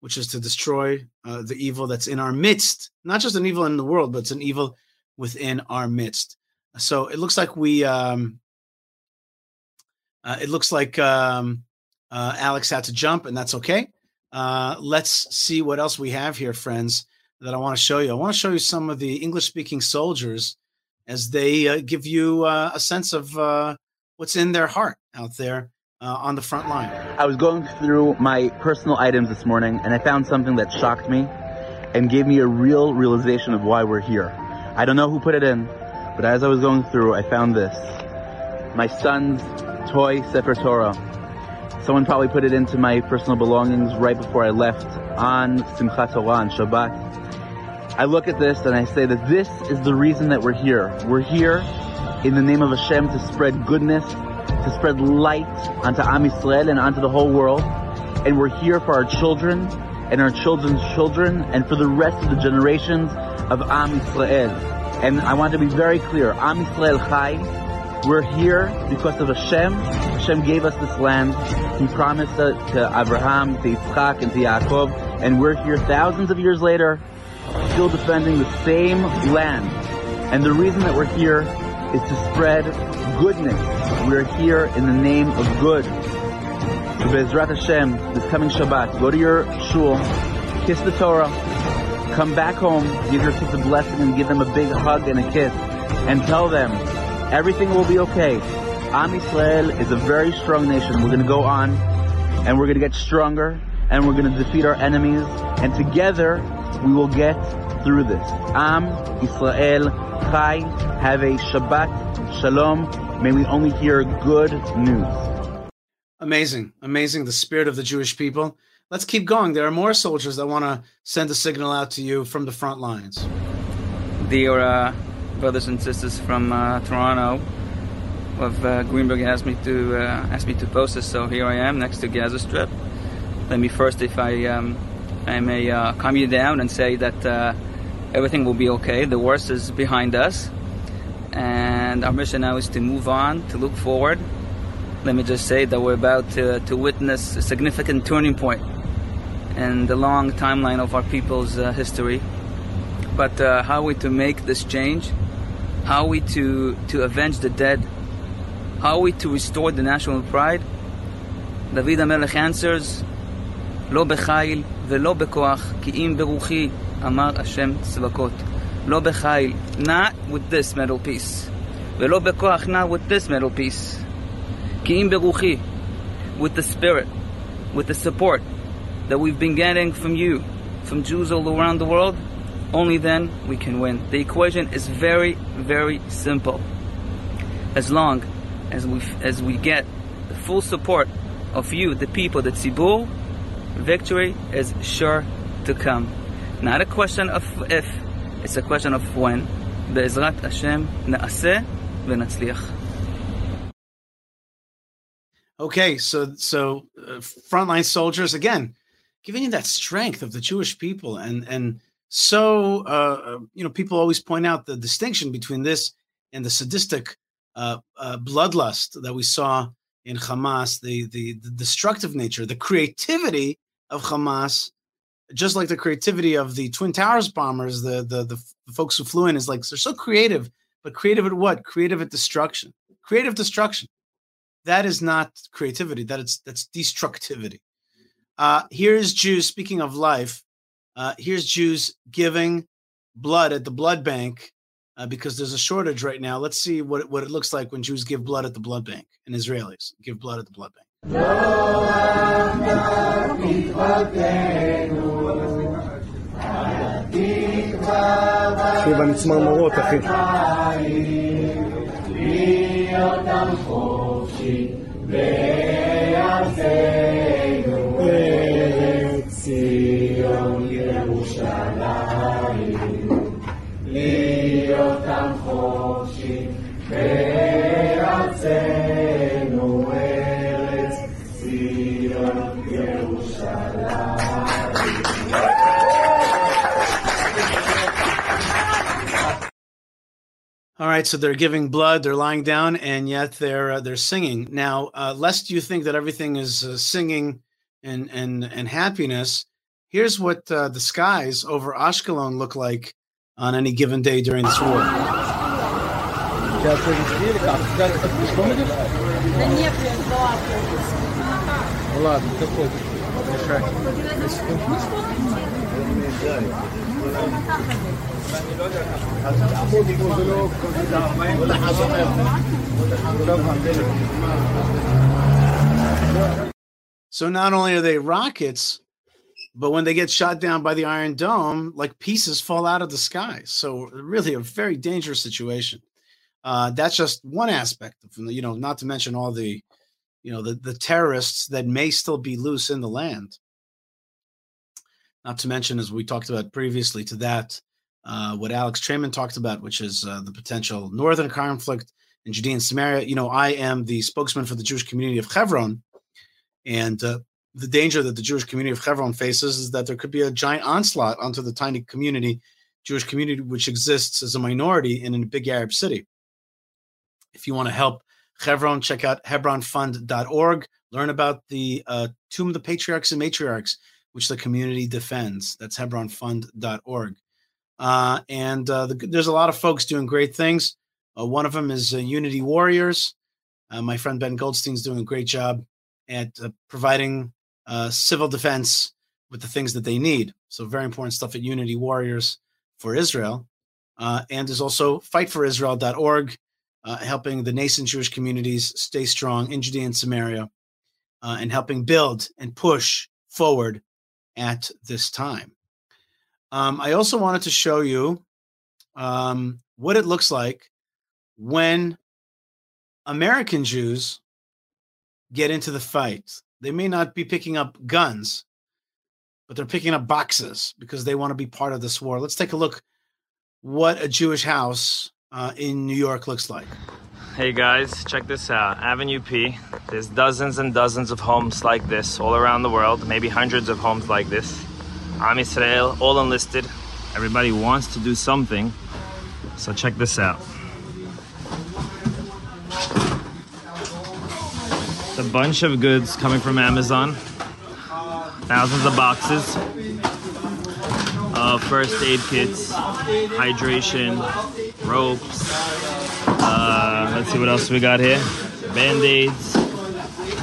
which is to destroy uh, the evil that's in our midst. Not just an evil in the world, but it's an evil within our midst. So it looks like we. Um, uh, it looks like um, uh, Alex had to jump, and that's okay. Uh, let's see what else we have here, friends, that I want to show you. I want to show you some of the English speaking soldiers as they uh, give you uh, a sense of uh, what's in their heart out there on the front line. I was going through my personal items this morning and I found something that shocked me and gave me a real realization of why we're here. I don't know who put it in, but as I was going through, I found this. My son's toy Sefer Torah Someone probably put it into my personal belongings right before I left on Simchat Torah on Shabbat. I look at this and I say that this is the reason that we're here. We're here in the name of Hashem to spread goodness, to spread light onto Am Yisrael and onto the whole world. And we're here for our children and our children's children and for the rest of the generations of Am Yisrael. And I want to be very clear, Am Yisrael Chai, we're here because of Hashem. Hashem gave us this land. He promised it to Abraham, to Yitzchak, and to Yaakov, and we're here thousands of years later, still defending the same land. And the reason that we're here is to spread goodness. We're here in the name of good. So Bezrat Hashem, this coming Shabbat, go to your shul, kiss the Torah, come back home, give your kids a blessing and give them a big hug and a kiss, and tell them everything will be okay. Am Israel is a very strong nation. We're going to go on and we're going to get stronger and we're going to defeat our enemies and together we will get through this. Am Israel Chai. Have a Shabbat Shalom. May we only hear good news. Amazing, amazing. The spirit of the Jewish people. Let's keep going. There are more soldiers that want to send a signal out to you from the front lines. Dear uh, brothers and sisters from uh, Toronto, of uh, Greenberg asked me to uh, asked me to post this, so here I am next to Gaza Strip. Let me first, if I um, I may uh, calm you down and say that uh, everything will be okay. The worst is behind us, and our mission now is to move on, to look forward. Let me just say that we're about to, to witness a significant turning point in the long timeline of our people's uh, history. But uh, how are we to make this change? How are we to, to avenge the dead? How are we to restore the national pride? David HaMelech answers, לא בחיל ולא בכוח, כי אם ברוחי, אמר השם צבקות. לא בחיל, not with this metal piece. ולא בכוח, not with this metal piece. כי אם ברוחי, with the spirit, with the support that we've been getting from you, from Jews all around the world, only then we can win. The equation is very, very simple. As long as we as we get the full support of you, the people, the Tzibur, victory is sure to come. Not a question of if, it's a question of when. בעזרת Hashem, נעשה ונצליח. Okay, so so uh, frontline soldiers again giving you that strength of the Jewish people, and and so uh, uh, you know people always point out the distinction between this and the sadistic uh, uh, bloodlust that we saw in Hamas, the, the the destructive nature, the creativity of Hamas, just like the creativity of the Twin Towers bombers, the the the, the folks who flew in is like they're so creative, but creative at what? Creative at destruction. Creative destruction that is not creativity. That is that's destructivity. Uh, here's Jews. Speaking of life, uh, here's Jews giving blood at the blood bank uh, because there's a shortage right now. Let's see what it, what it looks like when Jews give blood at the blood bank and Israelis give blood at the blood bank. בארצנו ארץ ציון ירושלים להיות עם חופשי בארצנו ארץ ציון ירושלים All right, so they're giving blood, they're lying down, and yet they're uh, they're singing. Now, uh, lest you think that everything is uh, singing and and and happiness, here's what uh, the skies over Ashkelon look like on any given day during this war. So not only are they rockets, but when they get shot down by the Iron Dome, like pieces fall out of the sky. So really a very dangerous situation. Uh, that's just one aspect of you know, not to mention all the you know the, the terrorists that may still be loose in the land. Not to mention, as we talked about previously, to that uh, what Alex Traiman talked about, which is uh, the potential northern conflict in Judea and Samaria. You know, I am the spokesman for the Jewish community of Hebron, and uh, the danger that the Jewish community of Hebron faces is that there could be a giant onslaught onto the tiny community, Jewish community, which exists as a minority in a big Arab city. If you want to help Hebron, check out hebronfund.org. Learn about the uh, Tomb of the Patriarchs and Matriarchs, which the community defends. That's hebronfund.org. Uh, and uh, the, there's a lot of folks doing great things. Uh, one of them is uh, Unity Warriors. Uh, my friend Ben Goldstein's doing a great job at uh, providing civil defense with the things that they need. So very important stuff at Unity Warriors for Israel. Uh, and there's also fightforisrael.org, uh, helping the nascent Jewish communities stay strong in Judea and Samaria uh, and helping build and push forward at this time. Um, I also wanted to show you um, what it looks like when American Jews get into the fight. They may not be picking up guns, but they're picking up boxes because they want to be part of this war. Let's take a look what a Jewish house uh, in New York looks like. Hey guys, check this out. Avenue P. There's dozens and dozens of homes like this all around the world, maybe hundreds of homes like this. Am Israel, all enlisted. Everybody wants to do something. So check this out. A bunch of goods coming from Amazon. Thousands of boxes of first aid kits, hydration, ropes. Uh, let's see what else we got here. Band-aids,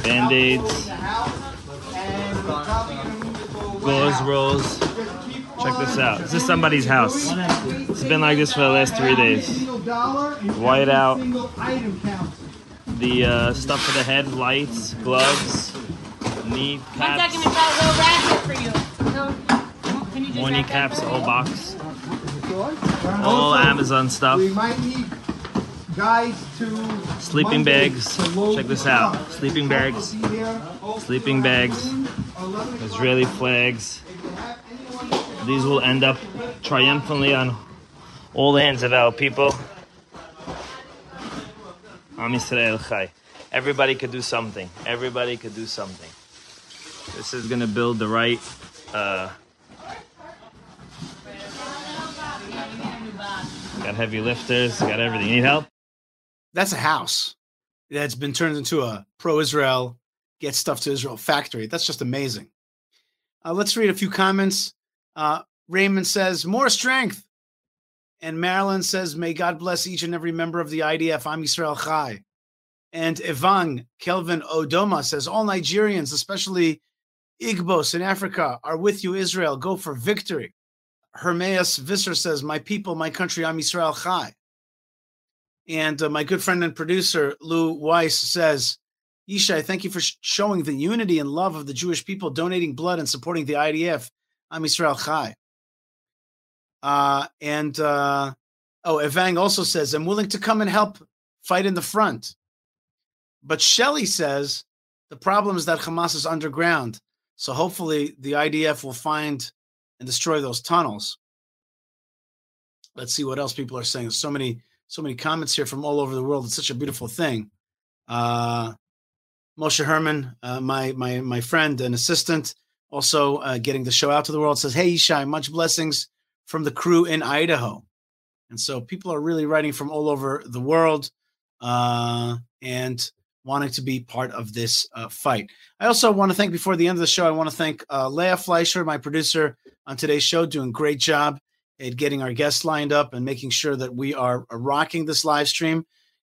band-aids, gauze rolls. Check this out. This is somebody's house. It's been like this for the last three days. White out. The uh, stuff for the head, lights, gloves, knee caps. Morning caps, the whole box. All Amazon stuff. We might need guys to Sleeping bags. Check this out. Sleeping bags. Sleeping bags. Israeli flags. These will end up triumphantly on all the hands of our people. Am Yisrael Chai. Everybody could do something. Everybody could do something. This is gonna build the right uh, got heavy lifters, got everything. You need help? That's a house that's been turned into a pro Israel, get stuff to Israel factory. That's just amazing. Uh, let's read a few comments. Uh, Raymond says, More strength. And Marilyn says, May God bless each and every member of the IDF. Am Israel Chai. And Evang Kelvin Odoma says, All Nigerians, especially Igbos in Africa, are with you, Israel. Go for victory. Hermeus Visser says, My people, my country, Am Israel Chai. And uh, my good friend and producer, Lou Weiss, says, Yishai, thank you for sh- showing the unity and love of the Jewish people, donating blood and supporting the IDF. Am Israel Chai. Uh, and uh, oh, Evang also says, I'm willing to come and help fight in the front. But Shelley says the problem is that Hamas is underground. So hopefully the IDF will find and destroy those tunnels. Let's see what else people are saying. So many, so many comments here from all over the world. It's such a beautiful thing. Uh, Moshe Herman, uh, my my my friend and assistant, also uh, getting the show out to the world, says, "Hey, Yishai, much blessings from the crew in Idaho." And so people are really writing from all over the world uh, and wanting to be part of this uh, fight. I also want to thank, before the end of the show, I want to thank uh, Leah Fleisher, my producer on today's show, doing a great job at getting our guests lined up and making sure that we are rocking this live stream.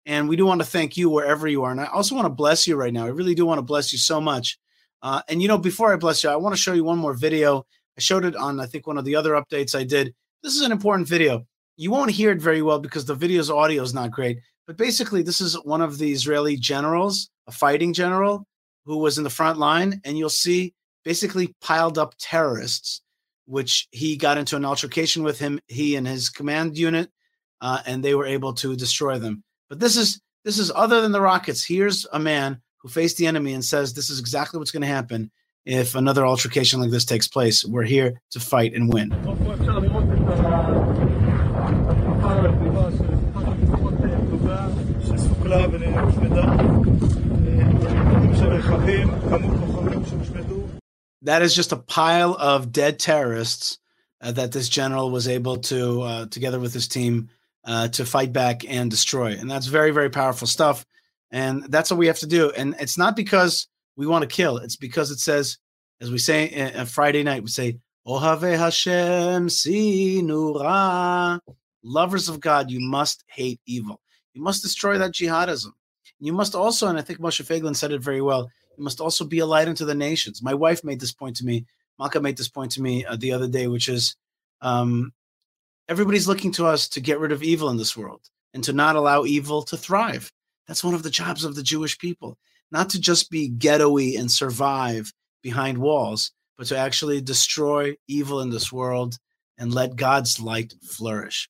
And we do want to thank you wherever you are. And I also want to bless you right now. I really do want to bless you so much. Uh, and, you know, before I bless you, I want to show you one more video. I showed it on, I think, one of the other updates I did. This is an important video. You won't hear it very well because the video's audio is not great. But basically, this is one of the Israeli generals, a fighting general who was in the front line. And you'll see basically piled up terrorists, which he got into an altercation with him, he and his command unit, uh, and they were able to destroy them. But this is this is other than the rockets. Here's a man who faced the enemy and says this is exactly what's going to happen if another altercation like this takes place. We're here to fight and win. That is just a pile of dead terrorists uh, that this general was able to, uh, together with his team, uh, to fight back and destroy. And that's very, very powerful stuff. And that's what we have to do. And it's not because we want to kill, it's because it says, as we say on Friday night, we say, Ohave Hashem sinura. Lovers of God, you must hate evil. You must destroy that jihadism. You must also, and I think Moshe Feiglin said it very well, you must also be a light unto the nations. My wife made this point to me Malka made this point to me uh, the other day, which is um, everybody's looking to us to get rid of evil in this world and to not allow evil to thrive. That's one of the jobs of the Jewish people, not to just be ghetto-y and survive behind walls, but to actually destroy evil in this world and let God's light flourish.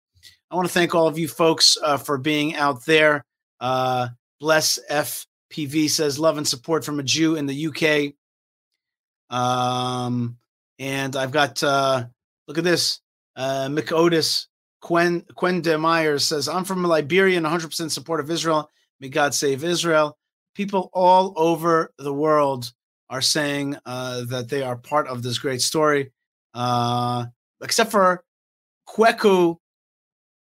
I want to thank all of you folks uh, for being out there. Uh, bless FPV says love and support from a Jew in the UK. Um, and I've got uh, look at this. Uh, Mick Otis Quen Quen de Myers says, I'm from Liberia and 100% support of Israel. May God save Israel. People all over the world are saying uh, that they are part of this great story, uh, except for Kweku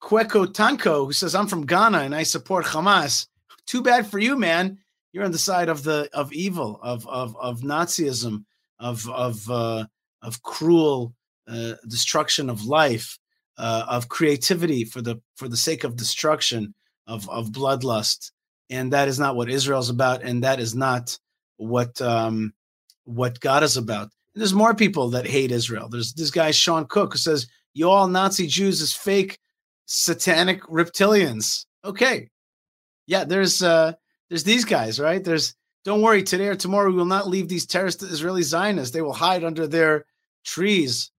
Kweko Tanko, who says, I'm from Ghana and I support Hamas. Too bad for you, man. You're on the side of the of evil, of of of Nazism, of of uh, of cruel uh, destruction of life, uh, of creativity for the for the sake of destruction, of of bloodlust, and that is not what Israel's about, and that is not what um, what God is about. And there's more people that hate Israel. There's this guy Sean Cook who says you all Nazi Jews is fake satanic reptilians. Okay. Yeah, there's uh there's these guys, right? There's don't worry, today or tomorrow we will not leave these terrorist Israeli Zionists. They will hide under their trees.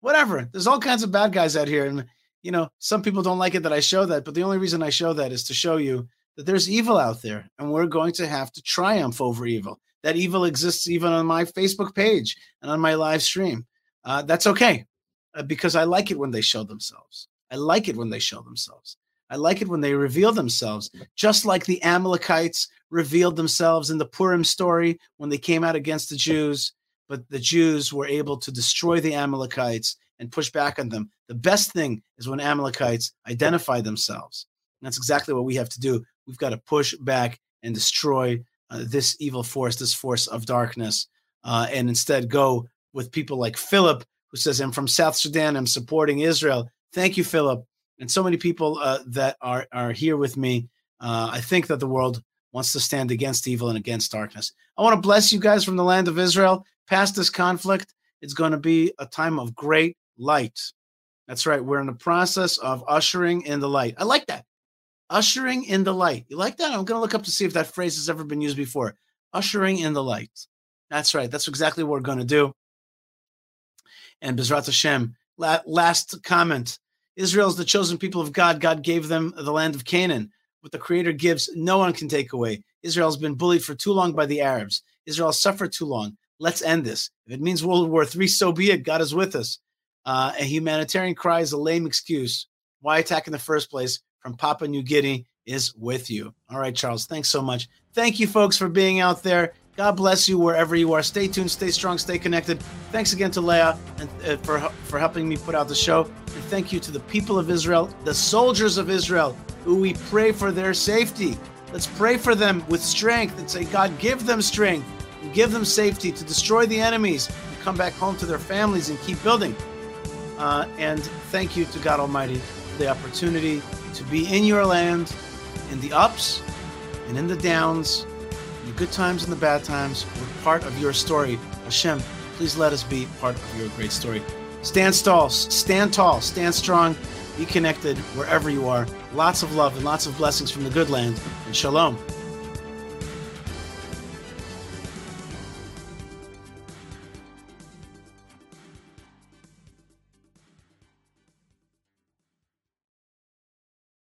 Whatever. There's all kinds of bad guys out here. And you know, some people don't like it that I show that, but the only reason I show that is to show you that there's evil out there and we're going to have to triumph over evil. That evil exists even on my Facebook page and on my live stream. Uh, that's okay uh, because I like it when they show themselves. I like it when they show themselves. I like it when they reveal themselves, just like the Amalekites revealed themselves in the Purim story when they came out against the Jews. But the Jews were able to destroy the Amalekites and push back on them. The best thing is when Amalekites identify themselves. And that's exactly what we have to do. We've got to push back and destroy uh, this evil force, this force of darkness, uh, and instead go with people like Philip, who says, I'm from South Sudan, I'm supporting Israel. Thank you, Philip, and so many people uh, that are are here with me. Uh, I think that the world wants to stand against evil and against darkness. I want to bless you guys from the land of Israel. Past this conflict, it's going to be a time of great light. That's right. We're in the process of ushering in the light. I like that. Ushering in the light. You like that? I'm going to look up to see if that phrase has ever been used before. Ushering in the light. That's right. That's exactly what we're going to do. And Bezrat Hashem, last comment. Israel is the chosen people of God. God gave them the land of Canaan. What the Creator gives, no one can take away. Israel has been bullied for too long by the Arabs. Israel suffered too long. Let's end this. If it means World War III, so be it. God is with us. Uh, a humanitarian cry is a lame excuse. Why attack in the first place from Papua New Guinea is with you. All right, Charles, thanks so much. Thank you, folks, for being out there. God bless you wherever you are. Stay tuned, stay strong, stay connected. Thanks again to Leah and, uh, for, for helping me put out the show. And thank you to the people of Israel, the soldiers of Israel, who we pray for their safety. Let's pray for them with strength and say, God, give them strength and give them safety to destroy the enemies and come back home to their families and keep building. Uh, and thank you to God Almighty for the opportunity to be in your land in the ups and in the downs the good times and the bad times. We're part of your story. Hashem, please let us be part of your great story. Stand tall, stand tall, stand strong, be connected wherever you are. Lots of love and lots of blessings from the good land, and shalom.